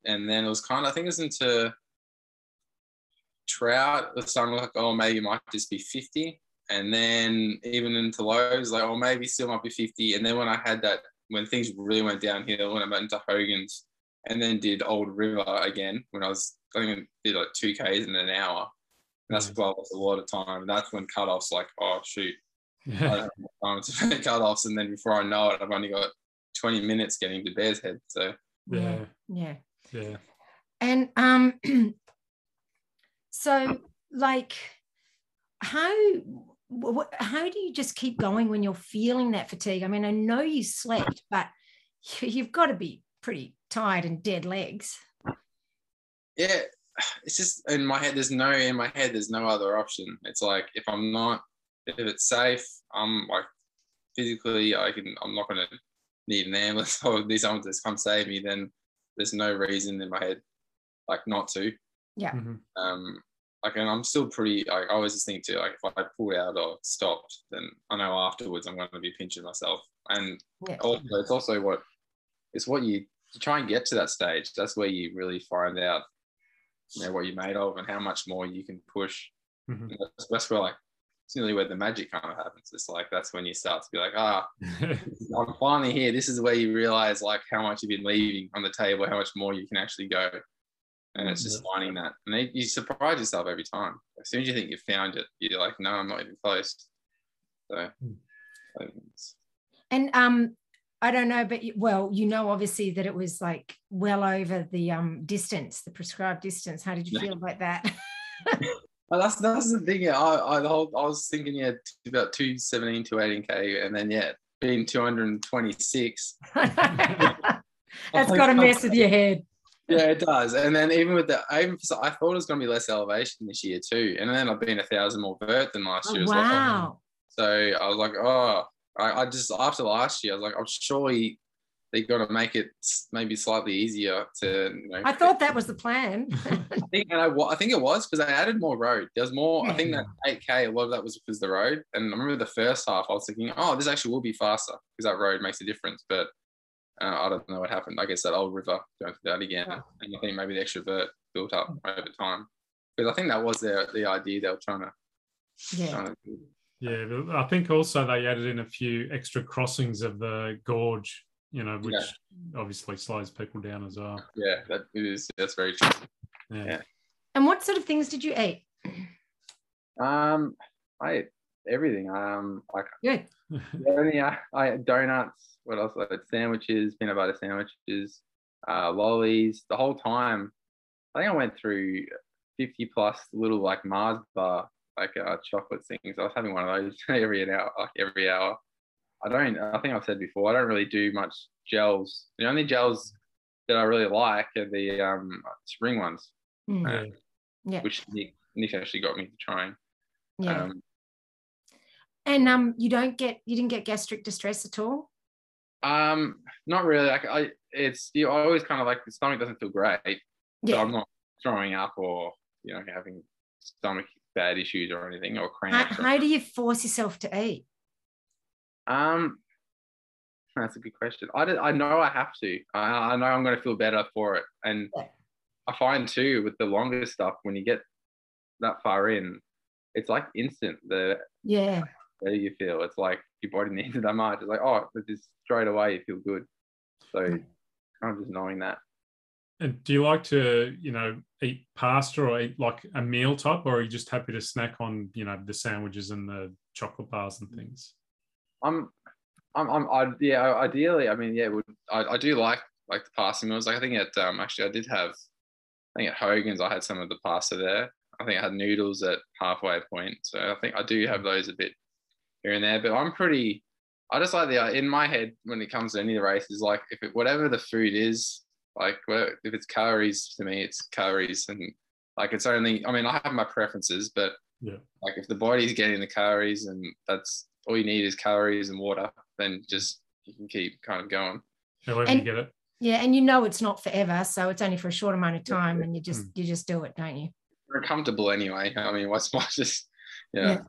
and then it was kind of I think it was into Trout. Was starting like oh maybe it might just be 50, and then even into lows like oh maybe still might be 50, and then when I had that when things really went downhill when I went into Hogan's and then did Old River again when I was I think I did like two Ks in an hour. And that's Nice. I that's a lot of time. And that's when cutoffs like, oh shoot, I Yeah. don't have time to make cutoffs. And then before I know it, I've only got 20 minutes getting to Bear's Head. So Yeah. yeah. Yeah. And um, so like, how wh- wh- how do you just keep going when you're feeling that fatigue? I mean, I know you slept, but you- you've got to be pretty tired and dead legs. yeah, it's just in my head. There's no in my head. There's no other option. It's like if I'm not, if it's safe, I'm like physically, I can. I'm not gonna need an ambulance or need someone to come save me. Then there's no reason in my head, like not to. Mhm. um like and I'm still pretty like, I always just think too like if I pulled out or stopped then I know afterwards I'm going to be pinching myself. And Yeah. also it's also what it's what you you try and get to that stage that's where you really find out you know what you're made of and how much more you can push. Mhm. And that's, that's where like it's nearly where the magic kind of happens. It's like that's when you start to be like ah I'm finally here. This is where you realize like how much you've been leaving on the table how much more you can actually go and it's just finding that and they, you surprise yourself every time as soon as you think you've found it you're like no i'm not even close so Hmm. I think it's- And um, I don't know, but you- well, you know, obviously that it was like well over the um distance, the prescribed distance. How did you feel about that? well, that's that's the thing yeah i i, the whole, I was thinking yeah about 217 218k and then yeah being 226 That's got to mess with your head. Yeah it does and then even with the I, even, I thought it was going to be less elevation this year too and then i've been a thousand more vert than last Oh, year as well oh, wow. So I was like, oh, I, I just after last year, I was like, I'm surely they're gonna make it maybe slightly easier to. You know, I thought that was the plan. I think, and I, I think it was because they added more road. There's more. I think hmm. that 8k, a lot of that was because the road. And I remember the first half, I was thinking, oh, this actually will be faster because that road makes a difference. But uh, I don't know what happened. I guess that old river going through that again, Yeah. and I think maybe the extrovert built up over time. Because I think that was their the idea they were trying to. yeah. Trying to do. Yeah, but I think also they added in a few extra crossings of the gorge, you know, which Yeah. obviously slows people down as well. Yeah, that is. That's very true. Yeah. Yeah. And what sort of things did you eat? Um, I ate everything. Um, like Good. Yeah, uh, I had donuts. What else? I had sandwiches, peanut butter sandwiches, uh, lollies. The whole time, I think I went through fifty plus little like Mars bar, like uh, chocolate things. I was having one of those every an hour, like every hour. I don't. I think I've said before. I don't really do much gels. The only gels that I really like are the um, spring ones, Mm, uh, Yeah. which Nick, Nick actually got me to trying. yeah. Um, and um, you don't get you didn't get gastric distress at all. Um, not really. Like I, it's you always kind of like the stomach doesn't feel great, so Yeah. I'm not throwing up or you know having stomach bad issues or anything or How, cramps. or- how do you force yourself to eat? um, that's a good question. I did, I know I have to. I, I know I'm going to feel better for it, and Yeah. I find too with the longer stuff when you get that far in, it's like instant. The Yeah. Better you feel, it's like your body needs it that much. It's like oh, it's just straight away you feel good. So Mm. kind of just knowing that. And do you like to, you know, eat pasta or eat like a meal type, or are you just happy to snack on, you know, the sandwiches and the chocolate bars and things? I'm, I'm, I'm, I, yeah. Ideally, I mean, yeah, would I, I do like like the pasta meals. Like I think at um actually I did have, I think at Hogan's I had some of the pasta there. I think I had noodles at halfway point. So I think I do have those a bit here and there. But I'm pretty. I just like the in my head when it comes to any of the races, like if it, whatever the food is, like wha- if it's calories to me, it's calories, and like it's only. I mean, I have my preferences, but Yeah. like if the body's getting the calories and that's all you need is calories and water, then just you can keep kind of going. However And- you get it. Yeah, and you know it's not forever, so it's only for a short amount of time, and you just Mm. you just do it, don't you? We're comfortable anyway. I mean, what's my just yeah. Yeah.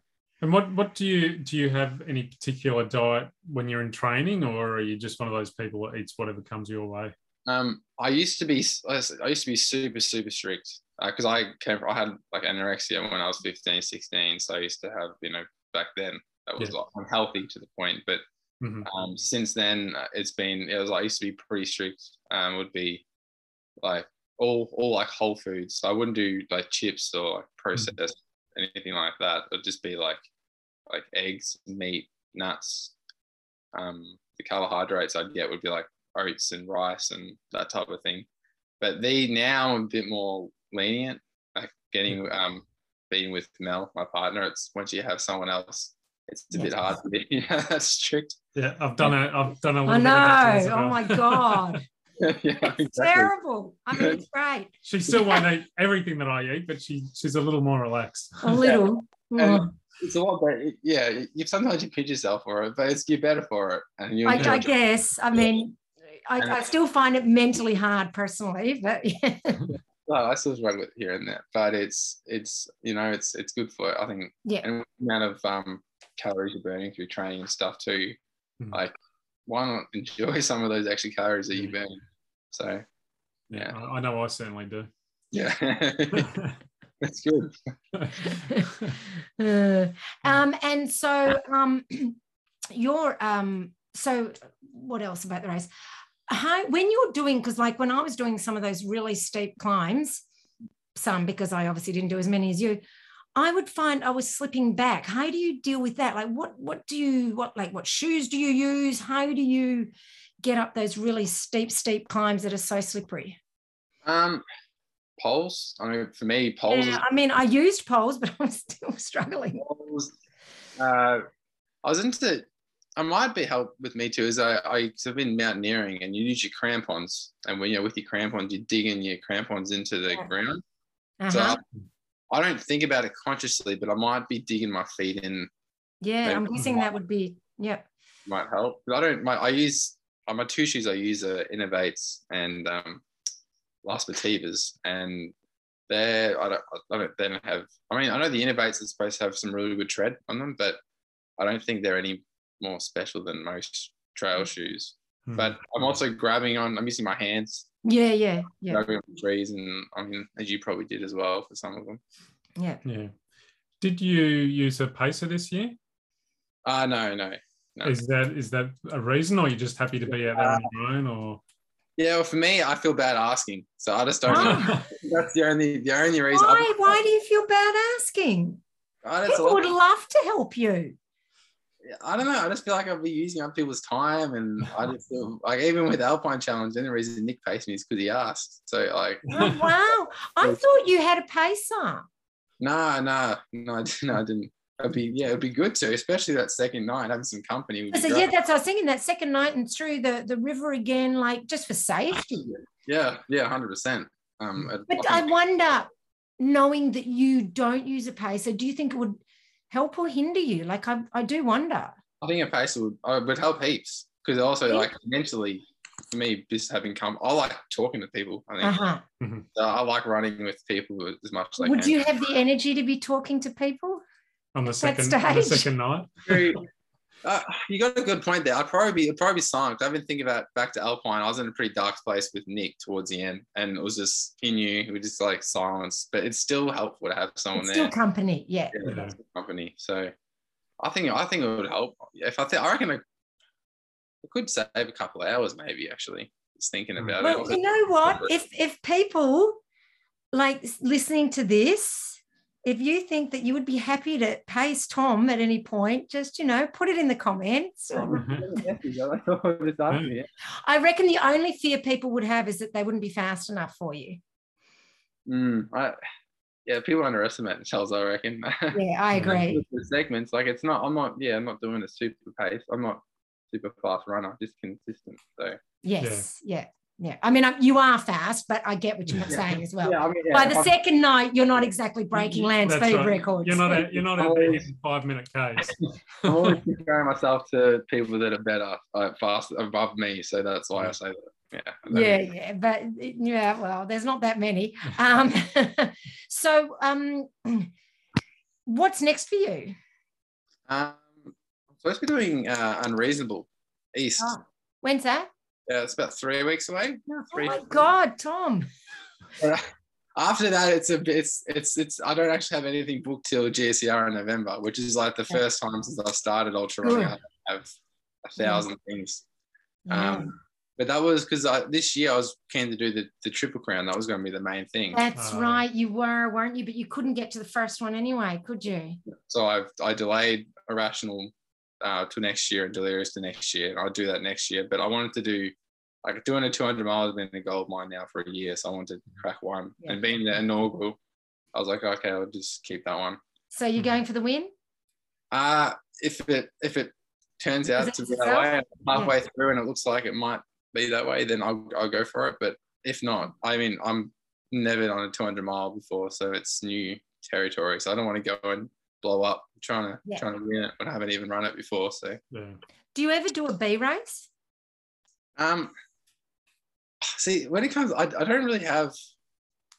And what what do you do? You have any particular diet when you're in training, or are you just one of those people that eats whatever comes your way? Um, I used to be I used to be super super strict because I came from, I had like anorexia when I was 15, 16. So I used to have you know back then that was Yeah. like unhealthy to the point, but Mhm. um, since then uh, it's been it was I used to be pretty strict. Um, would be like all all like whole foods. So I wouldn't do like chips or like processed anything like that. It'd just be like like eggs, meat, nuts. Um, the carbohydrates I'd get would be like oats and rice and that type of thing. But the now I'm a bit more lenient. Like getting um being with Mel, my partner, it's once you have someone else, it's a bit hard to be that strict. Yeah, I've done it. I've done a I little bit of that to know. Oh my god, yeah, it's terrible. I mean, it's great. She still won't eat everything that I eat, but she she's a little more relaxed. A little. And Oh, it's a lot better. Yeah, you sometimes you pinch yourself for it, but it's you're better for it, and you I, enjoy I it. guess. I mean, I, I still find it mentally hard personally, but yeah. Well, I still struggle with it here and there, but it's it's you know it's it's good for I think Yeah. and the amount of um calories you're burning through training and stuff too. Mhm. Like why not enjoy some of those extra calories that you burn? So Yeah, Yeah. I, I know I certainly do. yeah, That's good. Uh, um, and so um, you're um, so what else about the race? How when you're doing because like when I was doing some of those really steep climbs, some because I obviously didn't do as many as you, I would find I was slipping back. How do you deal with that? Like what what do you what like what shoes do you use? How do you get up those really steep steep climbs that are so slippery? Um, poles. I mean, for me, poles. Yeah, I mean I used poles, but I'm still struggling. Poles. Uh, I was into. I might be help with me too. Is I I so I've been mountaineering and you use your crampons, and when you're with your crampons, you dig in your crampons into the Yeah. ground. So Uh-huh. I, I don't think about it consciously, but I might be digging my feet in. Yeah, Maybe I'm I'm guessing that would be, yep. Might help. But I don't. My I use uh, my two shoes I use are Inov-8s and um, La Sportivas, and they're I don't, I don't they don't have. I mean, I know the Inov-8s are supposed to have some really good tread on them, but I don't think they're any more special than most trail shoes. Hmm. But I'm also grabbing on. I'm using my hands, Yeah, yeah, yeah, grabbing on trees, and I mean, as you probably did as well for some of them. yeah. yeah. Did you use a pacer this year? Ah, no, no, No. Is that is that a reason, or are you just happy to be out there on your own, or? Yeah, well, for me, I feel bad asking, so I just don't. know. Ah. That's the only the only reason. Why? Why do you feel bad asking? I, People lot- would love to help you. I don't know. I just feel like I'll be using up people's time, and I just feel like even with Alpine Challenge, and the only reason Nick paced me is because he asked. So like, Oh, wow. I thought you had a pacer. nah, nah, no, I didn't. No, I didn't. It'd be yeah, it'd be good to, especially that second night, having some company. Would be So yeah, that's what I was thinking. That second night and through the, the river again, like just for safety. yeah, yeah, hundred percent. Um, I- But I I wonder, knowing that you don't use a pacer, do you think it would help or hinder you? Like I, I do wonder. I think a pacer would uh, would help heaps because also Yeah. like mentally, for me, just having come, I like talking to people. I think Uh-huh. So I like running with people as much as I Would can. you have the energy to be talking to people? on the second on the second night? Very- uh, you got a good point there. I'd probably be it'd probably be silent. I've been thinking about back to Alpine. I was in a pretty dark place with Nick towards the end, and it was just he knew it was just like silence, but it's still helpful to have someone It's there. still company. Yeah. yeah, Yeah. that's company. So I think I think it would help. If I think I reckon I, I could save a couple of hours maybe actually. Just thinking about Well, it. you know what? If if people like listening to this, if you think that you would be happy to pace Tom at any point, just you know, put it in the comments. I reckon the only fear people would have is that they wouldn't be fast enough for you. Mm, I, yeah, people underestimate themselves. I reckon. Yeah, I agree. The segments, like it's not. I'm not. Yeah, I'm not doing a super pace. I'm not super fast runner. Just consistent. So Yes, yeah, yeah. I mean, you are fast, but I get what you're Yeah. saying as well. yeah, I mean, yeah, By the I'm- second night, you're not exactly breaking land speed right. records. You're not a, you're not out there Always. hitting five minute Ks. I'm always comparing myself to people that are better, like fast above me. So that's why I say that. Yeah. and then- yeah, yeah, but yeah, well, there's not that many. Um, so, um, what's next for you? Um, I'm supposed to be doing uh, Unreasonable East. Oh, when's that? Yeah, it's about three weeks away. Oh Three. my God, Tom! After that, it's a bit. It's it's it's. I don't actually have anything booked till GCR in November, which is like the Yeah. first time since I started ultra running. Good. I have a thousand things. Yeah. Um, but that was because this year I was keen to do the, the triple crown. That was going to be the main thing. That's Uh, right, you were, weren't you? But you couldn't get to the first one anyway, could you? So I've I delayed irrational uh, to next year and delirious to next year. And I'll do that next year. But I wanted to do like doing a 200 miles has been a goal of mine now for a year. So I wanted to crack one. Yeah. And being the inaugural, I was like, okay, I'll just keep that one. So you're Mhm. going for the win? Uh if it if it turns out to be that itself? way, halfway through, and it looks like it might be that way, then I'll I'll go for it. But if not, I mean, I'm never on a 200 mile before, so it's new territory. So I don't want to go and blow up trying to Yeah. trying to win it when I haven't even run it before. So Yeah. Do you ever do a B race? um, see, when it comes, I, I don't really have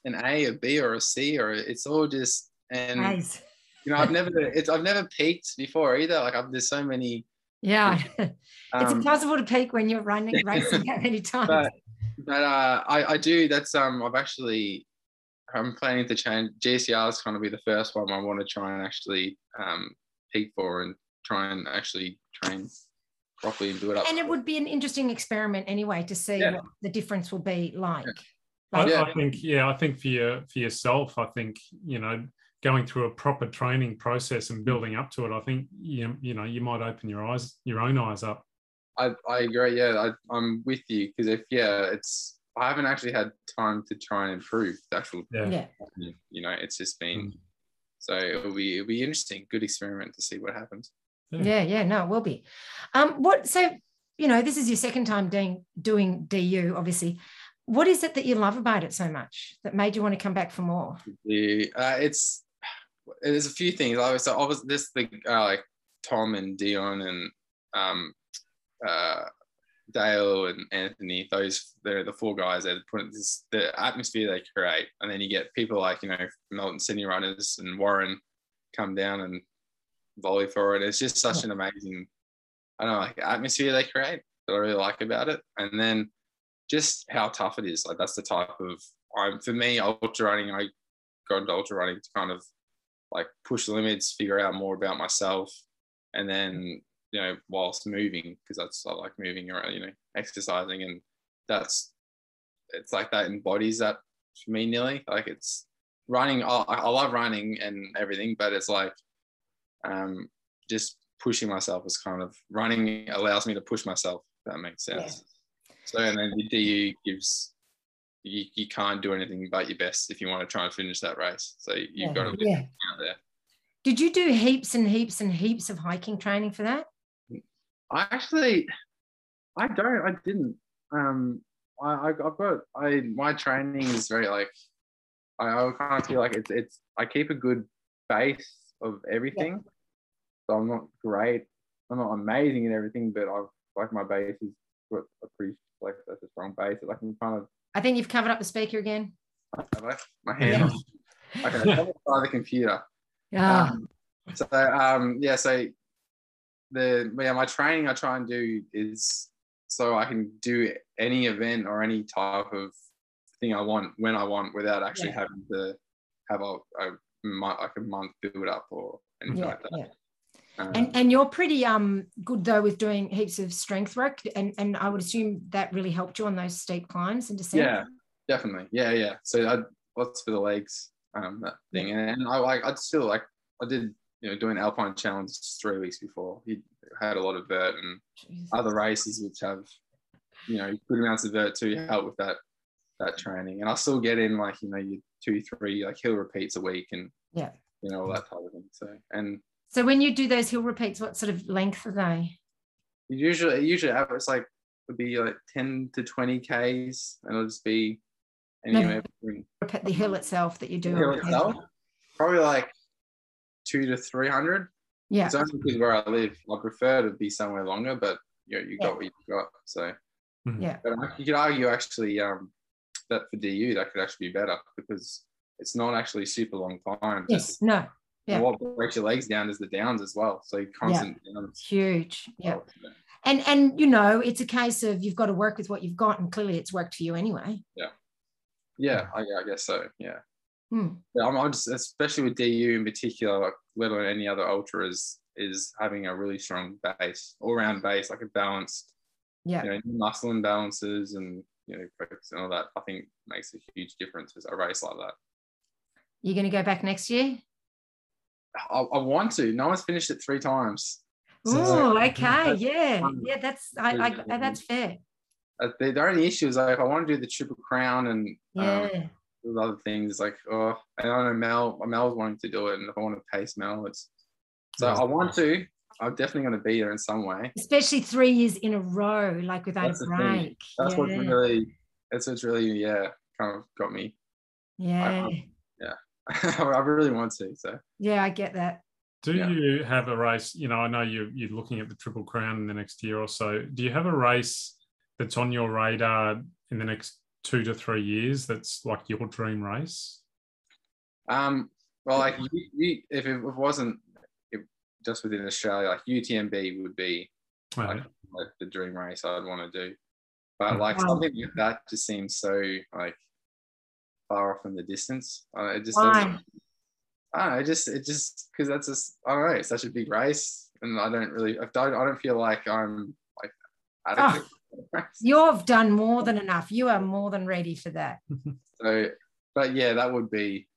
an A, a B, or a C, or it's all just and A's. you know I've never it's I've never peaked before either. Like I've, there's so many. Yeah. it's Um, impossible to peak when you're running racing that many times. but but uh, I I do. That's um. I've actually. I'm planning to change. GCR is going to be the first one I want to try and actually um peak for and try and actually train properly and do it up. and it would be an interesting experiment anyway to see Yeah. what the difference will be like. I, Like, Yeah. I think yeah, I think for your for yourself, I think you know going through a proper training process and building up to it, I think you you know you might open your eyes your own eyes up. I, I agree. Yeah, I, I'm with you because if yeah, it's I haven't actually had time to try and improve the actual. Yeah. yeah. You know, it's just been Mm. so it'll be it'll be interesting. Good experiment to see what happens. Yeah. Yeah, yeah, no, it will be. Um, what so you know, this is your second time doing doing DU, obviously. What is it that you love about it so much that made you want to come back for more? The uh, it's there's a few things. I was so I was this the uh, like Tom and Dion and um uh Dale and Anthony, those they're the four guys that put this the atmosphere they create, and then you get people like you know Melton Sydney runners and Warren come down and volley for it. It's just such an amazing, I don't know, like atmosphere they create that I really like about it, and then just how tough it is. Like that's the type of I'm for me ultra running. I got into ultra running to kind of like push the limits, figure out more about myself, and then you know whilst moving because that's I like moving around, you know, exercising, and that's it's like that embodies that for me nearly. Like it's running. I, I love running and everything, but it's like um, just pushing myself is kind of running allows me to push myself. If that makes sense. Yeah. So and then the DU gives you, you can't do anything but your best if you want to try and finish that race. So you've yeah. got to yeah. out there. Did you do heaps and heaps and heaps of hiking training for that? I actually, I don't. I didn't. Um, I, I've got. I my training is very like. I, I kind of feel like it's it's. I keep a good base of everything. Yeah. So I'm not great. I'm not amazing at everything, but I've like my base is got a pretty like that's a strong base. Like I'm kind of I think you've covered up the speaker again. Have I? My hand. Yeah. okay, by the computer. Yeah. Um, so um, yeah, so the yeah, my training I try and do is so I can do any event or any type of thing I want when I want without actually yeah. having to have a, a like a month build up or anything yeah, like that. Yeah. Um, and and you're pretty um good though with doing heaps of strength work, and and I would assume that really helped you on those steep climbs and descents. Yeah, definitely. Yeah, yeah. So I lots for the legs, um, that thing, yeah. and I like I'd still like I did you know doing Alpine Challenge three weeks before. He had a lot of vert and Jesus. other races which have you know good amounts of vert to help with that that training, and I still get in like you know you two three like hill repeats a week and yeah you know all that type of thing. So and so when you do those hill repeats, what sort of length are they? Usually, usually it's like would be like ten to twenty k's, and it'll just be anywhere no, between the hill itself that you do. Probably like two to three hundred. Yeah, it's only because where I live, I prefer to be somewhere longer, but you know, you got yeah. what you got. So mm-hmm. yeah, but you could argue actually um, that for DU that could actually be better because it's not actually super long time. Yes, no, yeah. What breaks your legs down is the downs as well. So constant yeah. downs. Huge. Yeah. And and you know, it's a case of you've got to work with what you've got, and clearly it's worked for you anyway. Yeah. Yeah, I, I guess so. Yeah. Yeah, I'm, I'm just, especially with DU in particular, like, let alone any other ultra, is, is having a really strong base, all round base, like a balanced, yeah, you know, muscle imbalances and you know, focus and all that. I think makes a huge difference as a race like that. You're going to go back next year? I, I, want to. No one's finished it three times. So, oh, okay, yeah, um, yeah. That's I, I, that's fair. Uh, the, the only issue is like if I want to do the triple crown and yeah. Um, other things like oh I don't know Mel Mel's wanting to do it and if I want to pace Mel it's so I want to I'm definitely going to be there in some way especially three years in a row like without that's a break that's yeah. what really that's what's really yeah kind of got me yeah I, yeah I really want to. So yeah, I get that. Do yeah. you have a race? You know, I know you you're looking at the Triple Crown in the next year or so. Do you have a race that's on your radar in the next two to three years? That's like your dream race. Um. Well, like you, you, if it wasn't just within Australia, like UTMB would be like, like the dream race I'd want to do. But like something like that just seems so like far off in the distance. Uh, it just Why? I don't know. It just it just because that's just I don't know. It's such a big race, and I don't really I don't I don't feel like I'm like adequate. Oh, you've done more than enough. You are more than ready for that. so, but yeah, that would be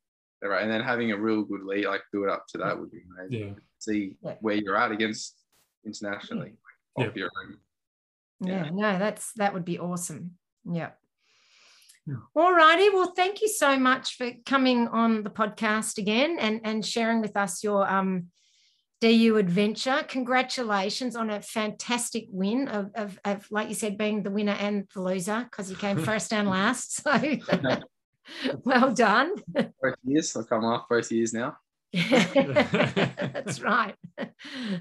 right. And then having a real good lead, like build up to that, would be amazing. Yeah. See yeah. where you're at against internationally. Yeah. yeah. yeah. No, that's that would be awesome. Yeah. All righty. Well, thank you so much for coming on the podcast again and, and sharing with us your um, DU adventure. Congratulations on a fantastic win of, of, of, like you said, being the winner and the loser because you came first and last. So well done. Both years. I've come off both years now. That's right.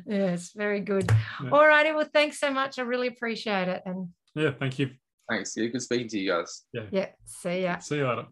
Yes, very good. All righty. Well, thanks so much. I really appreciate it. And Yeah, thank you. Thanks. Yeah, good speaking to you guys. Yeah. Yeah. See ya. See you later.